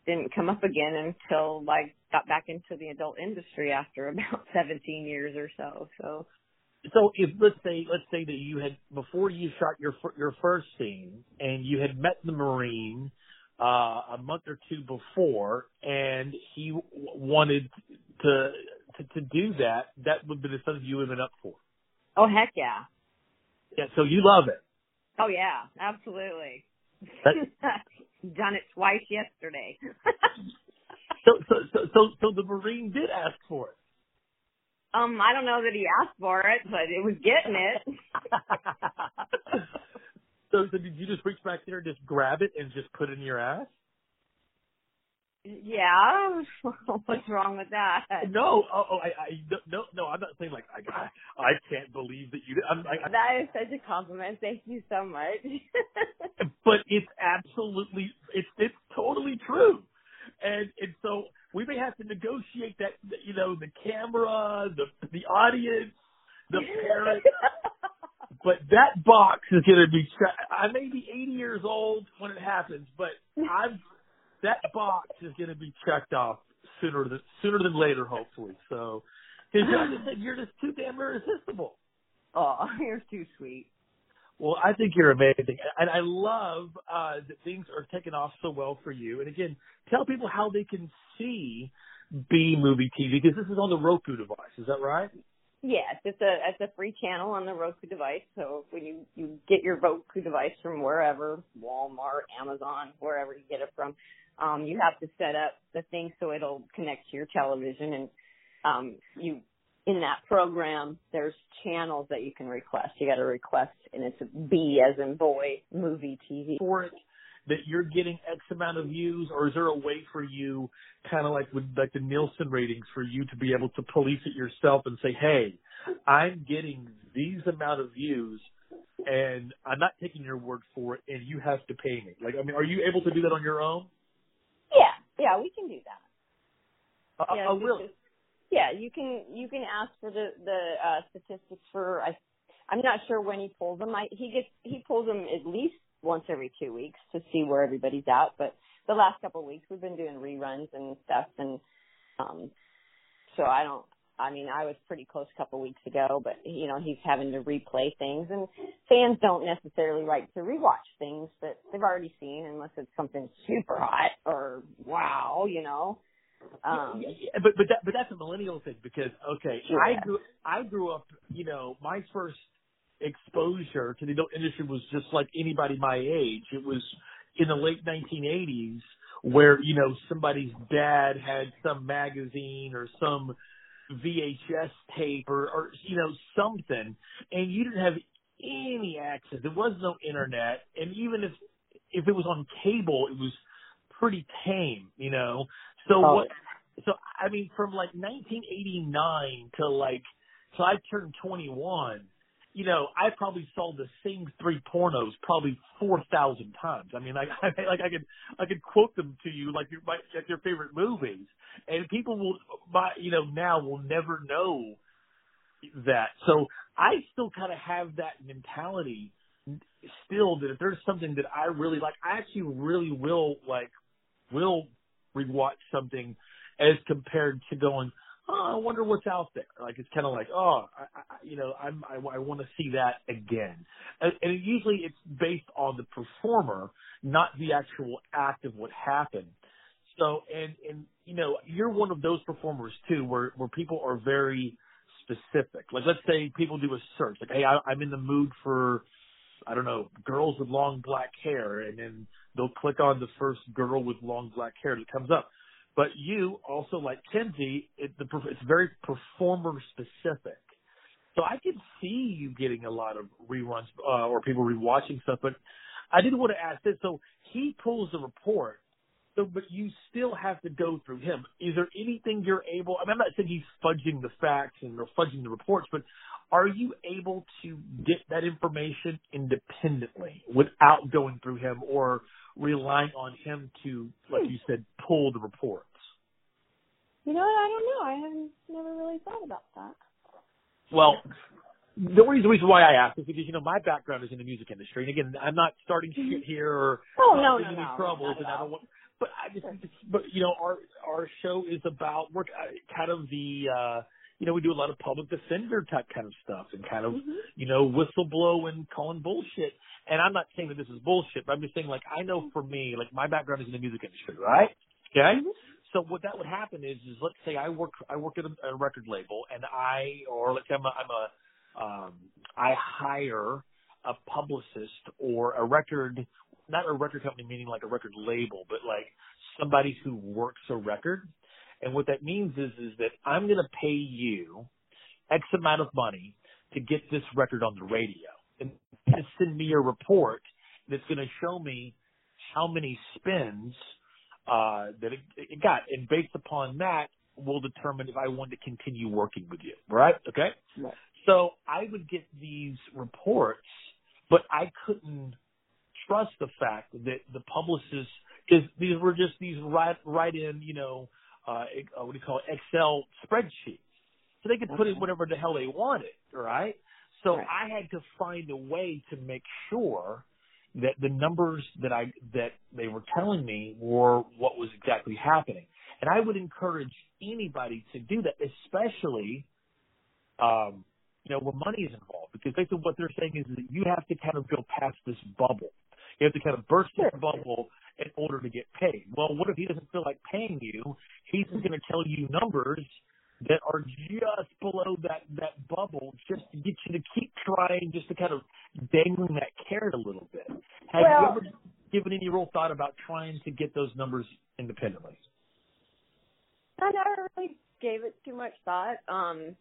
didn't come up again until I got back into the adult industry after about 17 years or so. So so if let's say let's say that you had before you shot your your first scene and you had met the marine uh a month or two before and he w- wanted to, to to do that that would be the something you would have been up for. Oh heck yeah. Yeah so you love it. Oh yeah absolutely. Done it twice yesterday. So, so so so so the marine did ask for it. Um, I don't know that he asked for it, but it was getting it. so, so did you just reach back there, and just grab it, and just put it in your ass? Yeah. What's wrong with that? No, oh, oh I, I, no, no. I'm not saying like I, I, I can't believe that you. I'm, I, that is such a compliment. Thank you so much. but it's absolutely, it's, it's totally true, and and so we may have to negotiate that, you know, the camera, the the audience, the parent. But that box is going to be. I may be 80 years old when it happens, but I'm that box is going to be checked off sooner than sooner than later, hopefully. So, because you're, you're just too damn irresistible. Oh, you're too sweet. Well, I think you're amazing, and I love uh, that things are taking off so well for you. And again, tell people how they can see B Movie TV because this is on the Roku device. Is that right? Yes, it's a it's a free channel on the Roku device. So when you you get your Roku device from wherever, Walmart, Amazon, wherever you get it from, um, you have to set up the thing so it'll connect to your television, and um, you in that program, there's channels that you can request. You got to request, and it's a B as in boy movie TV. It, that you're getting X amount of views, or is there a way for you, kind of like with like the Nielsen ratings, for you to be able to police it yourself and say, hey, I'm getting these amount of views, and I'm not taking your word for it, and you have to pay me. Like, I mean, are you able to do that on your own? Yeah, yeah, we can do that. Uh, yeah, oh, really? yeah, you can you can ask for the the uh, statistics for I. I'm not sure when he pulls them. I, he gets he pulls them at least once every two weeks to see where everybody's at. But the last couple of weeks we've been doing reruns and stuff, and um, so I don't. I mean, I was pretty close a couple of weeks ago, but you know he's having to replay things, and fans don't necessarily like to rewatch things that they've already seen unless it's something super hot or wow, you know. Um, yeah, yeah, but but that but that's a millennial thing because okay, Yeah. I grew I grew up, you know, my first exposure to the adult industry was just like anybody my age. It was in the late 1980s where you know somebody's dad had some magazine or some VHS tape or or you know something, and you didn't have any access. There was no internet, and even if if it was on cable, it was pretty tame, you know. So Oh. what? So I mean, from like 1989 to like, so I turned 21. You know, I probably saw the same three pornos probably 4,000 times. I mean, like, I, like I could, I could quote them to you like your, like your favorite movies, and people will, my, you know, now will never know that. So I still kind of have that mentality still that if there's something that I really like, I actually really will like will rewatch something as compared to going, oh, I wonder what's out there. Like it's kind of like, oh, I, I, you know, I'm, I, I want to see that again. And, and usually it's based on the performer, not the actual act of what happened. So, and, and, you know, you're one of those performers too, where, where people are very specific. Like let's say people do a search, like, hey, I, I'm in the mood for, I don't know, girls with long black hair, and then they'll click on the first girl with long black hair that comes up. But you also like Kenzie, it, the, it's very performer specific. So I could see you getting a lot of reruns uh, or people rewatching stuff. But I didn't want to ask this. So he pulls the report. So, but you still have to go through him. Is there anything you're able? I mean, I'm not saying he's fudging the facts and or fudging the reports, but are you able to get that information independently without going through him or relying on him to, like hmm. you said, pull the reports? You know what? I don't know. I haven't never really thought about that. Well, the reason, reason why I ask is because you know my background is in the music industry, and again, I'm not starting shit mm-hmm. here or Oh uh, no, getting no, any no, troubles, and I don't want. But I just, but you know, our our show is about we're uh, kind of the, uh you know, we do a lot of public defender type kind of stuff, and kind of, Mhm. you know, whistleblow and calling bullshit. And I'm not saying that this is bullshit, but I'm just saying like I know for me, like my background is in the music industry, right? Okay. So what that would happen is, is let's say I work, I work at a, a record label, and I, or let's say I'm a, I'm a, um, I hire a publicist or a record, not a record company, meaning like a record label, but like somebody who works a record. And what that means is, is that I'm going to pay you X amount of money to get this record on the radio, and to send me a report that's going to show me how many spins uh, that it, it got, and based upon that, will determine if I want to continue working with you. Right? Okay. Right. So I would get these reports, but I couldn't trust the fact that the publicists, because these were just these write write in, you know, uh, uh, what do you call it, Excel spreadsheets. So they could put in whatever the hell they wanted, right? So Right. I had to find a way to make sure that the numbers that I that they were telling me were what was exactly happening. And I would encourage anybody to do that, especially um, you know, when money is involved. Because basically what they're saying is that you have to kind of go past this bubble. You have to kind of burst this bubble in order to get paid. Well, what if he doesn't feel like paying you? He's just going to tell you numbers that are just below that that bubble, just to get you to keep trying, just to kind of dangling that carrot a little bit. Have you ever given any real thought about trying to get those numbers independently? I never really gave it too much thought. Um,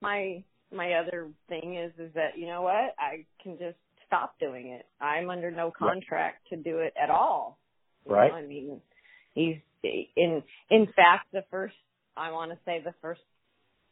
my my other thing is is that you know what I can just stop doing it. I'm under no contract to do it at all. Right. know, I mean, he's in in fact the first I want to say the first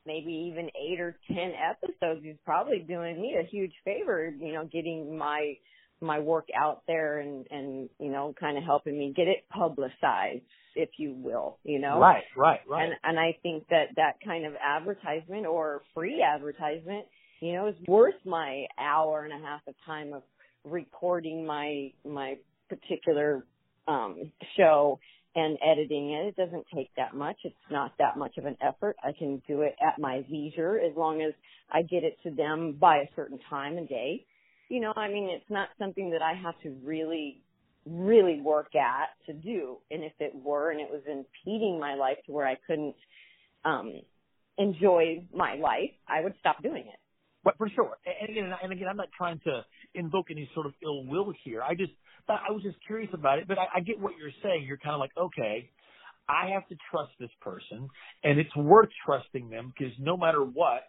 maybe even eight or ten episodes he's probably doing me a huge favor. You know, getting my my work out there and and you know kind of helping me get it publicized if you will you know Right, right, right. and and I think that that kind of advertisement or free advertisement, you know, is worth my hour and a half of time of recording my my particular um show and editing it. It doesn't take that much. It's not that much of an effort. I can do it at my leisure as long as I get it to them by a certain time and day. You know, I mean, it's not something that I have to really really work at to do. And if it were and it was impeding my life to where I couldn't um enjoy my life, I would stop doing it. But for sure. And again, and again, I'm not trying to invoke any sort of ill will here. I just, I was just curious about it. But I, I get what you're saying. You're kind of like, okay, I have to trust this person, and it's worth trusting them because no matter what,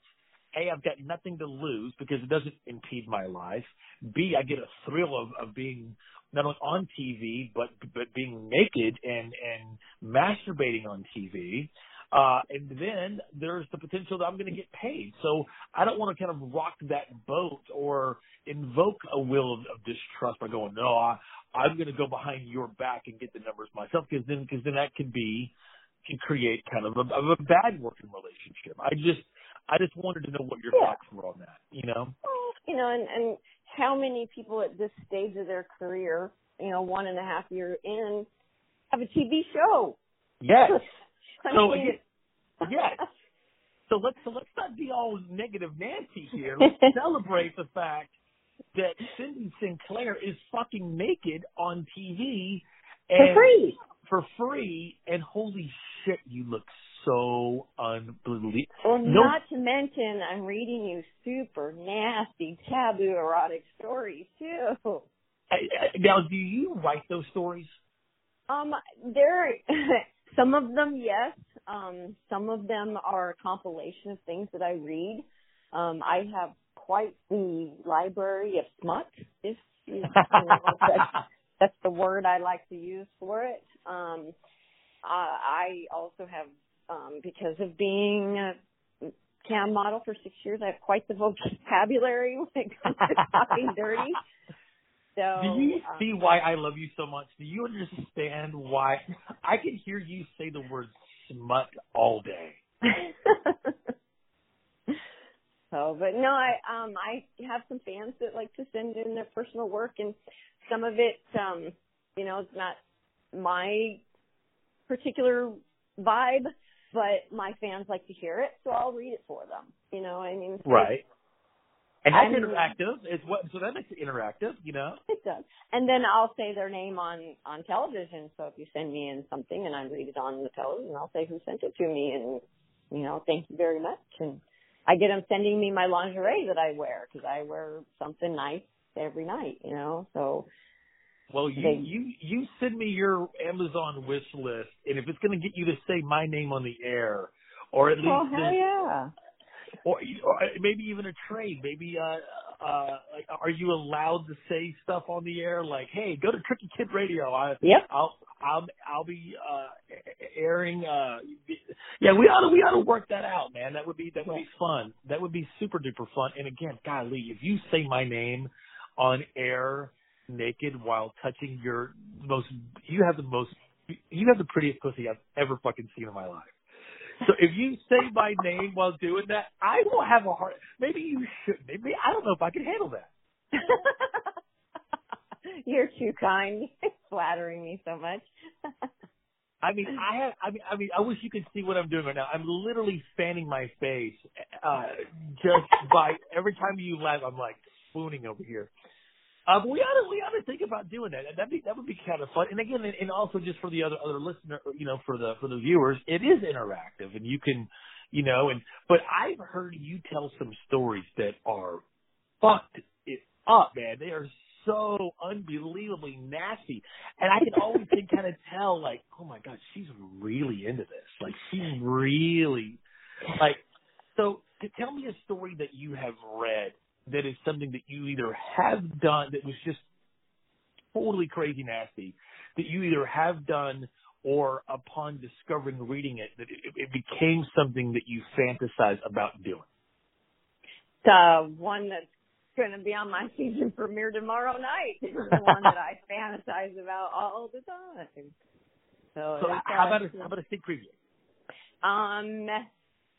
a, I've got nothing to lose because it doesn't impede my life. B, I get a thrill of, of being not only on TV but but being naked and and masturbating on TV. Uh, and then there's the potential that I'm going to get paid. So I don't want to kind of rock that boat or invoke a will of, of distrust by going, no, I, I'm going to go behind your back and get the numbers myself because then, because then that can be, can create kind of a, of a bad working relationship. I just, I just wanted to know what your Yeah. thoughts were on that, you know? You know, and, and how many people at this stage of their career, you know, one and a half year in, have a TV show? Yes. So mean- again, yes. So let's so let's not be all negative Nancy here. Let's celebrate the fact that Cyndi Sinclair is fucking naked on TV for free. for free, and holy shit, you look so unbelievable. Well, No- not to mention, I'm reading you super nasty, taboo, erotic stories too. I- I- Now, do you write those stories? Um, they're some of them, yes. Um, some of them are a compilation of things that I read. Um, I have quite the library of smut, if you know, that's, that's the word I like to use for it. Um, I also have, um, because of being a cam model for six years, I have quite the vocabulary when it comes to talking dirty. So, Do you um, see why I love you so much? Do you understand why I can hear you say the word smut all day? So, but no, I um I have some fans that like to send in their personal work, and some of it, um, you know, it's not my particular vibe, but my fans like to hear it, so I'll read it for them. You know, I mean, Right. And that's mean- interactive. It's what so that makes it interactive, you know? It does. And then I'll say their name on on television. So if you send me in something and I read it on the television, I'll say who sent it to me, and you know, thank you very much. And I get them sending me my lingerie that I wear because I wear something nice every night. You know, so Well, you They- you you send me your Amazon wish list, and if it's going to get you to say my name on the air, or at least oh hell this- yeah. or, or maybe even a trade. Maybe uh uh are you allowed to say stuff on the air like, "Hey, go to Tricky Kid Radio." I Yep. I'll I'll I'll be uh airing uh yeah, we ought to we ought to work that out, man. That would be that would be fun. That would be super duper fun. And again, golly, if you say my name on air naked while touching your most you have the most you have the prettiest pussy I've ever fucking seen in my life. So if you say my name while doing that, I will have a heart. Maybe you should. Maybe I don't know if I can handle that. You're too kind. Flattering me so much. I mean, I have. I mean, I mean, I wish you could see what I'm doing right now. I'm literally fanning my face, uh, just by every time you laugh. I'm like swooning over here. Uh, but we ought to we ought to think about doing that. That'd be that would be kind of fun. And again, and, and also just for the other other listener, you know, for the for the viewers, it is interactive, and you can, you know, and but I've heard you tell some stories that are fucked it up, man. They are so unbelievably nasty, and I can always can kind of tell, like, oh my god, she's really into this. Like, she's really like. So, to tell me a story that you have read that is something that you either have done that was just totally crazy nasty that you either have done or upon discovering reading it that it, it became something that you fantasize about doing. the one that's going to be on my season premiere tomorrow night This is the one that I fantasize about all the time. So, So how uh, about a, how about a sneak preview? Um,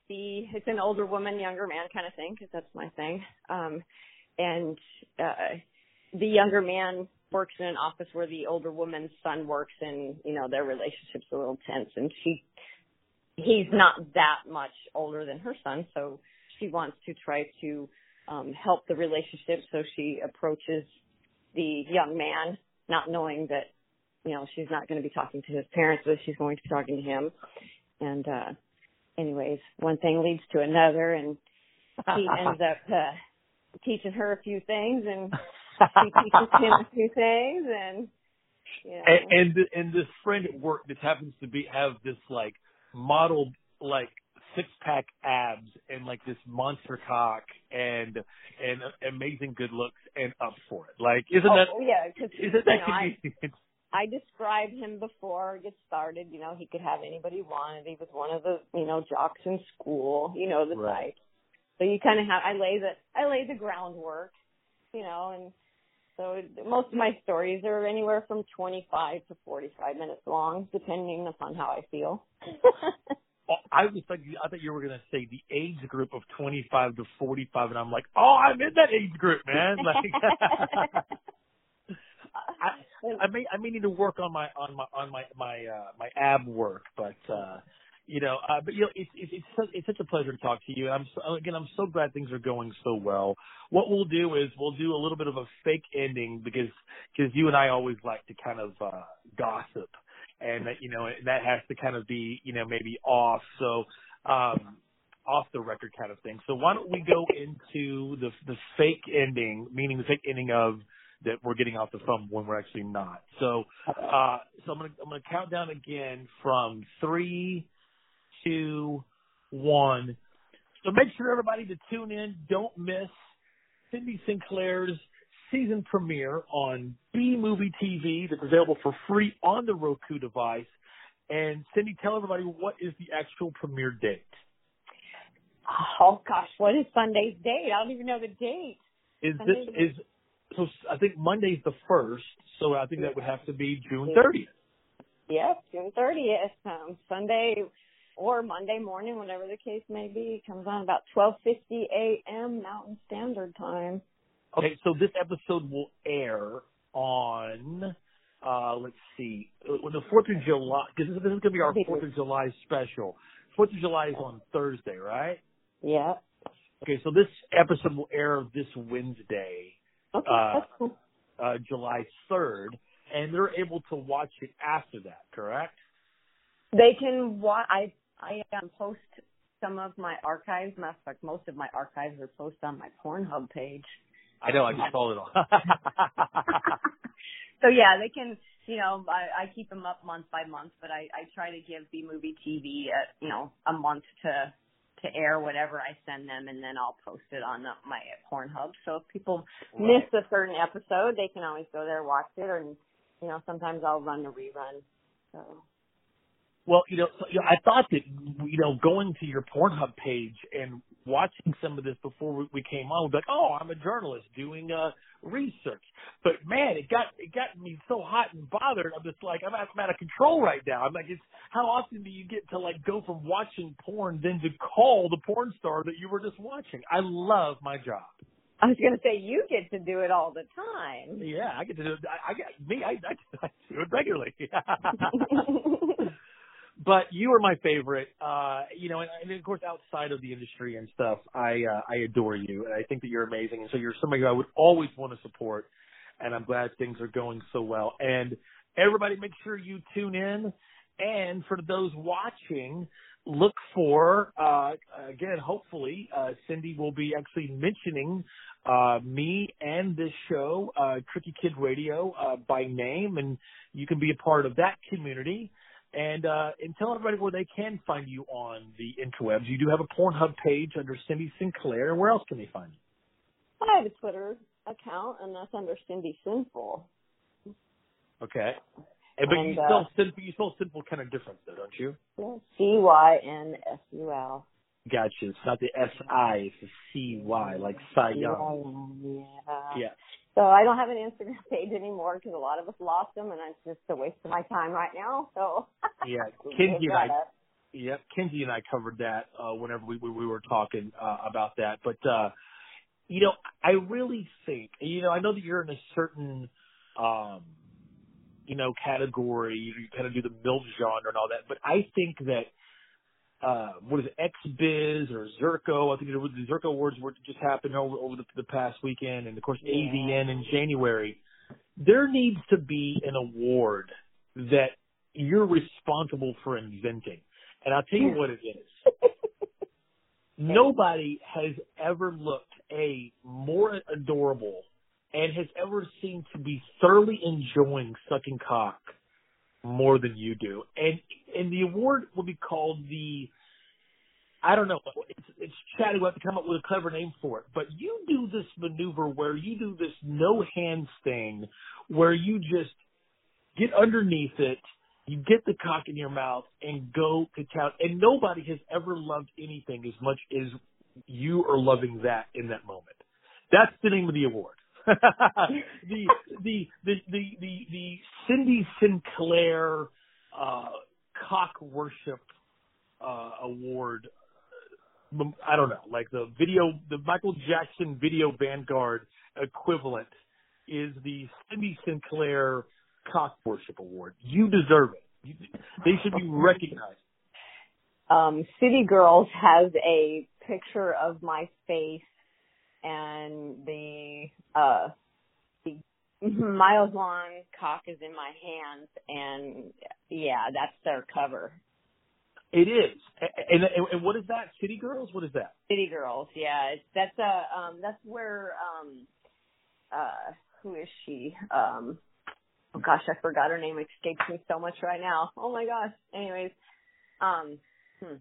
the it's an older woman, younger man kind of thing because that's my thing. Um, and uh, the younger man works in an office where the older woman's son works, and you know their relationship's a little tense, and she he's not that much older than her son, so she wants to try to um, help the relationship. So she approaches the young man, not knowing that you know she's not going to be talking to his parents, but she's going to be talking to him. And uh anyways, one thing leads to another, and he ends up uh, teaching her a few things, and she teaches him a few things, and you know. And and, th- and this friend at work that happens to be have this like model like six pack abs and like this monster cock and and amazing good looks and up for it. Like isn't oh, that oh, yeah, because isn't that know, I? I described him before it gets started. You know, he could have anybody he wanted. He was one of the you know jocks in school. You know the Right. type. So you kind of have I lay the I lay the groundwork. You know, and so most of my stories are anywhere from 25 to 45 minutes long, depending upon how I feel. I was like, I thought you were gonna say the age group of 25 to 45, and I'm like, oh, I'm in that age group, man. Like, I, I may, I may need to work on my, on my, on my, my, uh, my ab work, but, uh, you know, uh, but you know, it's, it's, it's, such, it's such a pleasure to talk to you. And I'm so, again, I'm so glad things are going so well. What we'll do is we'll do a little bit of a fake ending because, because you and I always like to kind of, uh, gossip and that, you know, that has to kind of be, you know, maybe off. So, um, off the record kind of thing. So why don't we go into the the fake ending, meaning the fake ending of that we're getting off the phone when we're actually not. So, uh, so I'm gonna I'm gonna count down again from three, two, one. So make sure everybody to tune in. Don't miss Cyndi Sinclair's season premiere on B Movie TV that's available for free on the Roku device. And Cyndi, tell everybody what is the actual premiere date? Oh gosh, what is Sunday's date? I don't even know the date. Is Sunday this is so? I think Monday's the first, so I think that would have to be June thirtieth. Yep, June thirtieth. Um, Sunday or Monday morning, whatever the case may be, comes on about twelve fifty a.m. Mountain Standard Time. Okay, so this episode will air on. Uh, let's see, uh, the Fourth of July. Because this, this is going to be our Fourth of July special. Fourth of July is on Thursday, right? Yeah. Okay, so this episode will air this Wednesday, Okay, Uh, cool. uh, July 3rd, and they're able to watch it after that, correct? They can watch. I I um, post some of my archives. Matter of fact, most of my archives are posted on my Pornhub page. I know, I just saw it all. So yeah, they can. You know, I, I keep them up month by month, but I, I try to give B Movie TV a uh, you know a month to to air whatever I send them, and then I'll post it on the, my Pornhub. So if people miss a certain episode, they can always go there watch it, or you know sometimes I'll run a rerun. So Well, you know, so, you know, I thought that you know, going to your Pornhub page and watching some of this before we, we came on, was like, oh, I'm a journalist doing uh research. But man, it got it got me so hot and bothered. I'm just like, I'm out, I'm out of control right now. I'm like, it's how often do you get to like go from watching porn then to call the porn star that you were just watching? I love my job. I was gonna say you get to do it all the time. Yeah, I get to do it. I, I get me. I, I, I do it regularly. but you are my favorite. Uh, you know, and, and of course, outside of the industry and stuff, I uh, I adore you, and I think that you're amazing. And so you're somebody who I would always want to support. And I'm glad things are going so well. And everybody, make sure you tune in. And for those watching, look for uh, again. Hopefully, uh, Cyndi will be actually mentioning uh, me and this show, uh, Tricky Kid Radio, uh, by name, and you can be a part of that community. And uh, and tell everybody where they can find you on the interwebs. You do have a Pornhub page under Cyndi Sinclair. Where else can they find you? I have a Twitter account, and that's under Cyndi Sinful. Okay. And, but you And, uh, spell sinful. You spell sinful kind of different, though, don't you? C Y N S U L. Gotcha. It's not the S I. It's the C Y, like Cy Young. Yeah. Yeah. So I don't have an Instagram page anymore because a lot of us lost them, and it's just a waste of my time right now. So Yeah. Kenzie and I. Yep, Kenzie and I covered that uh, whenever we, we we were talking uh, about that. But uh, you know, I really think you know I know that you're in a certain um, you know category. You, you kind of do the MILF genre and all that. But I think that uh, what is it, XBiz or Zerko? I think it was the Zerko Awards were just happened over over the, the past weekend, and of course AVN in January. There needs to be an award that you're responsible for inventing. And I'll tell you what it is. Nobody has ever looked a more adorable and has ever seemed to be thoroughly enjoying sucking cock more than you do. And and the award will be called the I don't know. It's it's chatty. We'll have to come up with a clever name for it. But you do this maneuver where you do this no hands thing, where you just get underneath it, you get the cock in your mouth, and go to town. And nobody has ever loved anything as much as you are loving that in that moment. That's the name of the award. The, the the the the the Cyndi Sinclair uh, cock worship uh, award. Um, I don't know, like the video, the Michael Jackson Video Vanguard equivalent is the Cyndi Sinclair Cock Worship Award. You deserve it. They should be recognized. um, City Girls has a picture of my face and the uh the miles long cock is in my hands and yeah, that's their cover. It is. And, and, and what is that? City Girls? What is that? City Girls, yeah. It's that's a um that's where um uh who is she? Um, oh gosh, I forgot her name. it Escapes me so much right now. Oh my gosh. Anyways, um, hmm.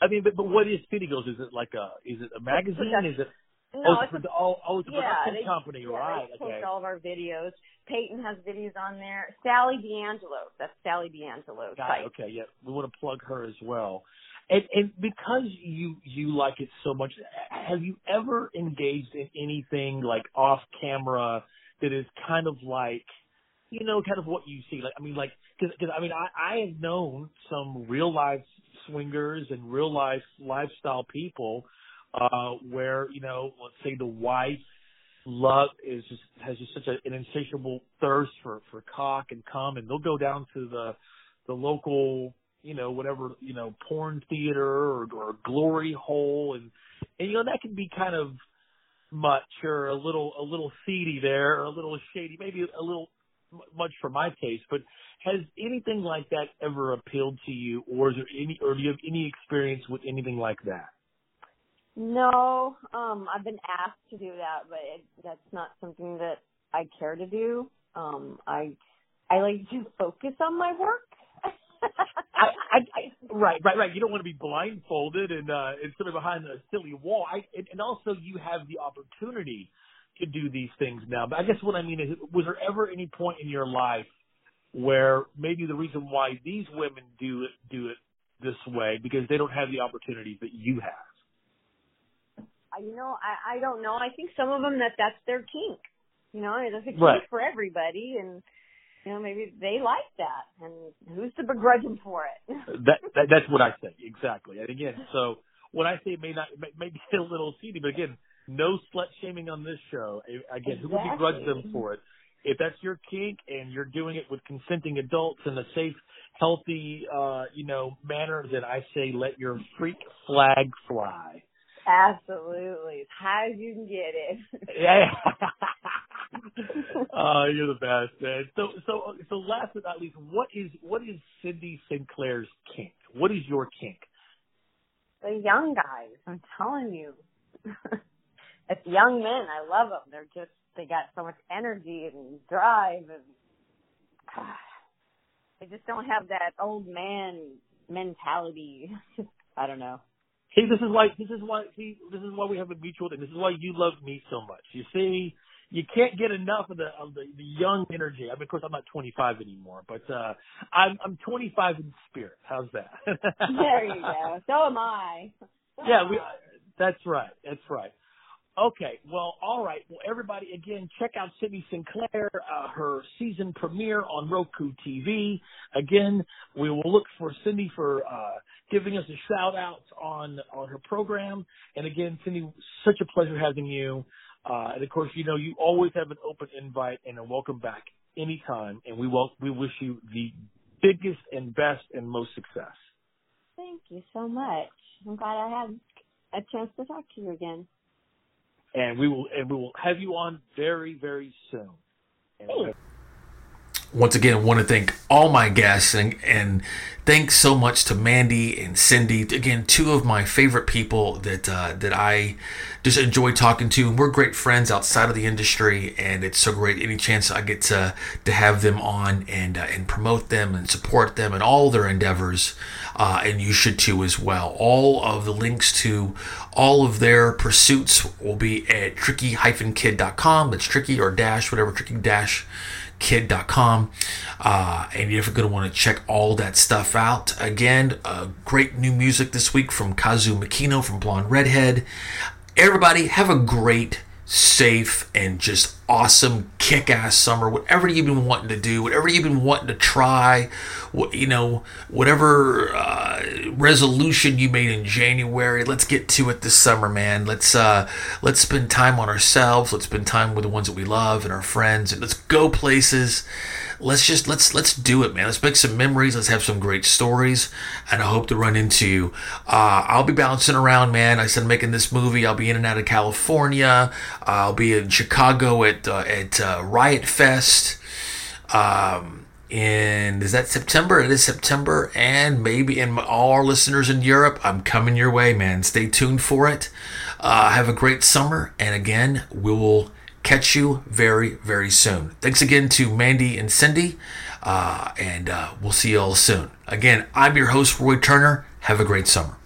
I mean, but, but what is City Girls? Is it like a is it a magazine? Is it No, oh, it's it's a oh, oh, it's a yeah, production they, company, yeah, right? They post Okay. all of our videos. Peyton has videos on there. Sally D'Angelo. That's Sally D'Angelo. Got it. Okay, yeah, we want to plug her as well. And, and because you you like it so much, have you ever engaged in anything like off camera that is kind of like, you know, kind of what you see? Like, I mean, like, because I mean, I I have known some real life swingers and real life lifestyle people uh where you know, let's say the wife love is just has just such a, an insatiable thirst for for cock and cum, and they'll go down to the the local, you know, whatever, you know, porn theater or, or glory hole, and and you know that can be kind of much or a little a little seedy there, or a little shady, maybe a little much for my taste. But has anything like that ever appealed to you, or is there any, or do you have any experience with anything like that? No, um, I've been asked to do that, but it, that's not something that I care to do. Um, I I like to focus on my work. I, I, I, right, right, right. You don't want to be blindfolded and uh, and sort of behind a silly wall. I, and, and also, you have the opportunity to do these things now. But I guess what I mean is, was there ever any point in your life where maybe the reason why these women do it do it this way because they don't have the opportunities that you have? I- you know, I I don't know. I think some of them that that's their kink. You know, it's a kink Right. for everybody, and you know maybe they like that, and who's to begrudge them for it? that, that that's what I say exactly. And again, so when I say it may not may, may be a little seedy, but again, no slut shaming on this show. Again, who would begrudge them for it? If that's your kink and you're doing it with consenting adults in a safe, healthy, uh, you know, manner, then I say let your freak flag fly. Absolutely, as high as you can get it. Yeah. uh, you're the best, man. So, so, so last but not least, what is, what is Cyndi Sinclair's kink? What is your kink? the young guys, I'm telling you. it's young men. I love them. They're just they got so much energy and drive, and they just don't have that old man mentality. I don't know. See, this is why this is why see this is why we have a mutual thing. This is why you love me so much. You see, you can't get enough of the of the, the young energy. I mean, of course, I'm not 25 anymore, but uh I'm I'm 25 in spirit. How's that? There you go. So am I. So yeah, am we. That's right. That's right. Okay. Well, all right. Well, everybody, again, check out Cyndi Sinclair, uh, her season premiere on Roku TV. Again, we will look for Cyndi for uh, giving us a shout out on on her program. And again, Cyndi, such a pleasure having you. Uh, and of course, you know, you always have an open invite and a welcome back anytime. And we will we wish you the biggest and best and most success. Thank you so much. I'm glad I had a chance to talk to you again. And we will and we will have you on very very soon. And once again, I want to thank all my guests and, and thanks so much to Mandy and Cyndi. Again, two of my favorite people that uh, that I just enjoy talking to. And we're great friends outside of the industry, and it's so great any chance I get to to have them on and uh, and promote them and support them and all their endeavors. Uh, and you should too as well. All of the links to all of their pursuits will be at tricky-kid.com. That's tricky or dash, whatever, tricky dash kid.com uh, and you're going to want to check all that stuff out again uh, great new music this week from kazu makino from blonde redhead everybody have a great safe and just awesome kick-ass summer whatever you've been wanting to do whatever you've been wanting to try you know whatever uh, resolution you made in january let's get to it this summer man. Let's uh let's spend time on ourselves. Let's spend time with the ones that we love and our friends. And let's go places let's just let's let's do it man. Let's make some memories. Let's have some great stories. And i hope to run into you. Uh, i'll be bouncing around man. I said making this movie i'll be in and out of california. I'll be in chicago at uh, at uh, riot fest. Um and is that september? It is september. And maybe in all our listeners in europe i'm coming your way man. Stay tuned for it. Uh, have a great summer. And again we will catch you very, very soon. Thanks again to Mandy and Cyndi, uh, and uh, we'll see you all soon. Again, I'm your host, Roy Turner. Have a great summer.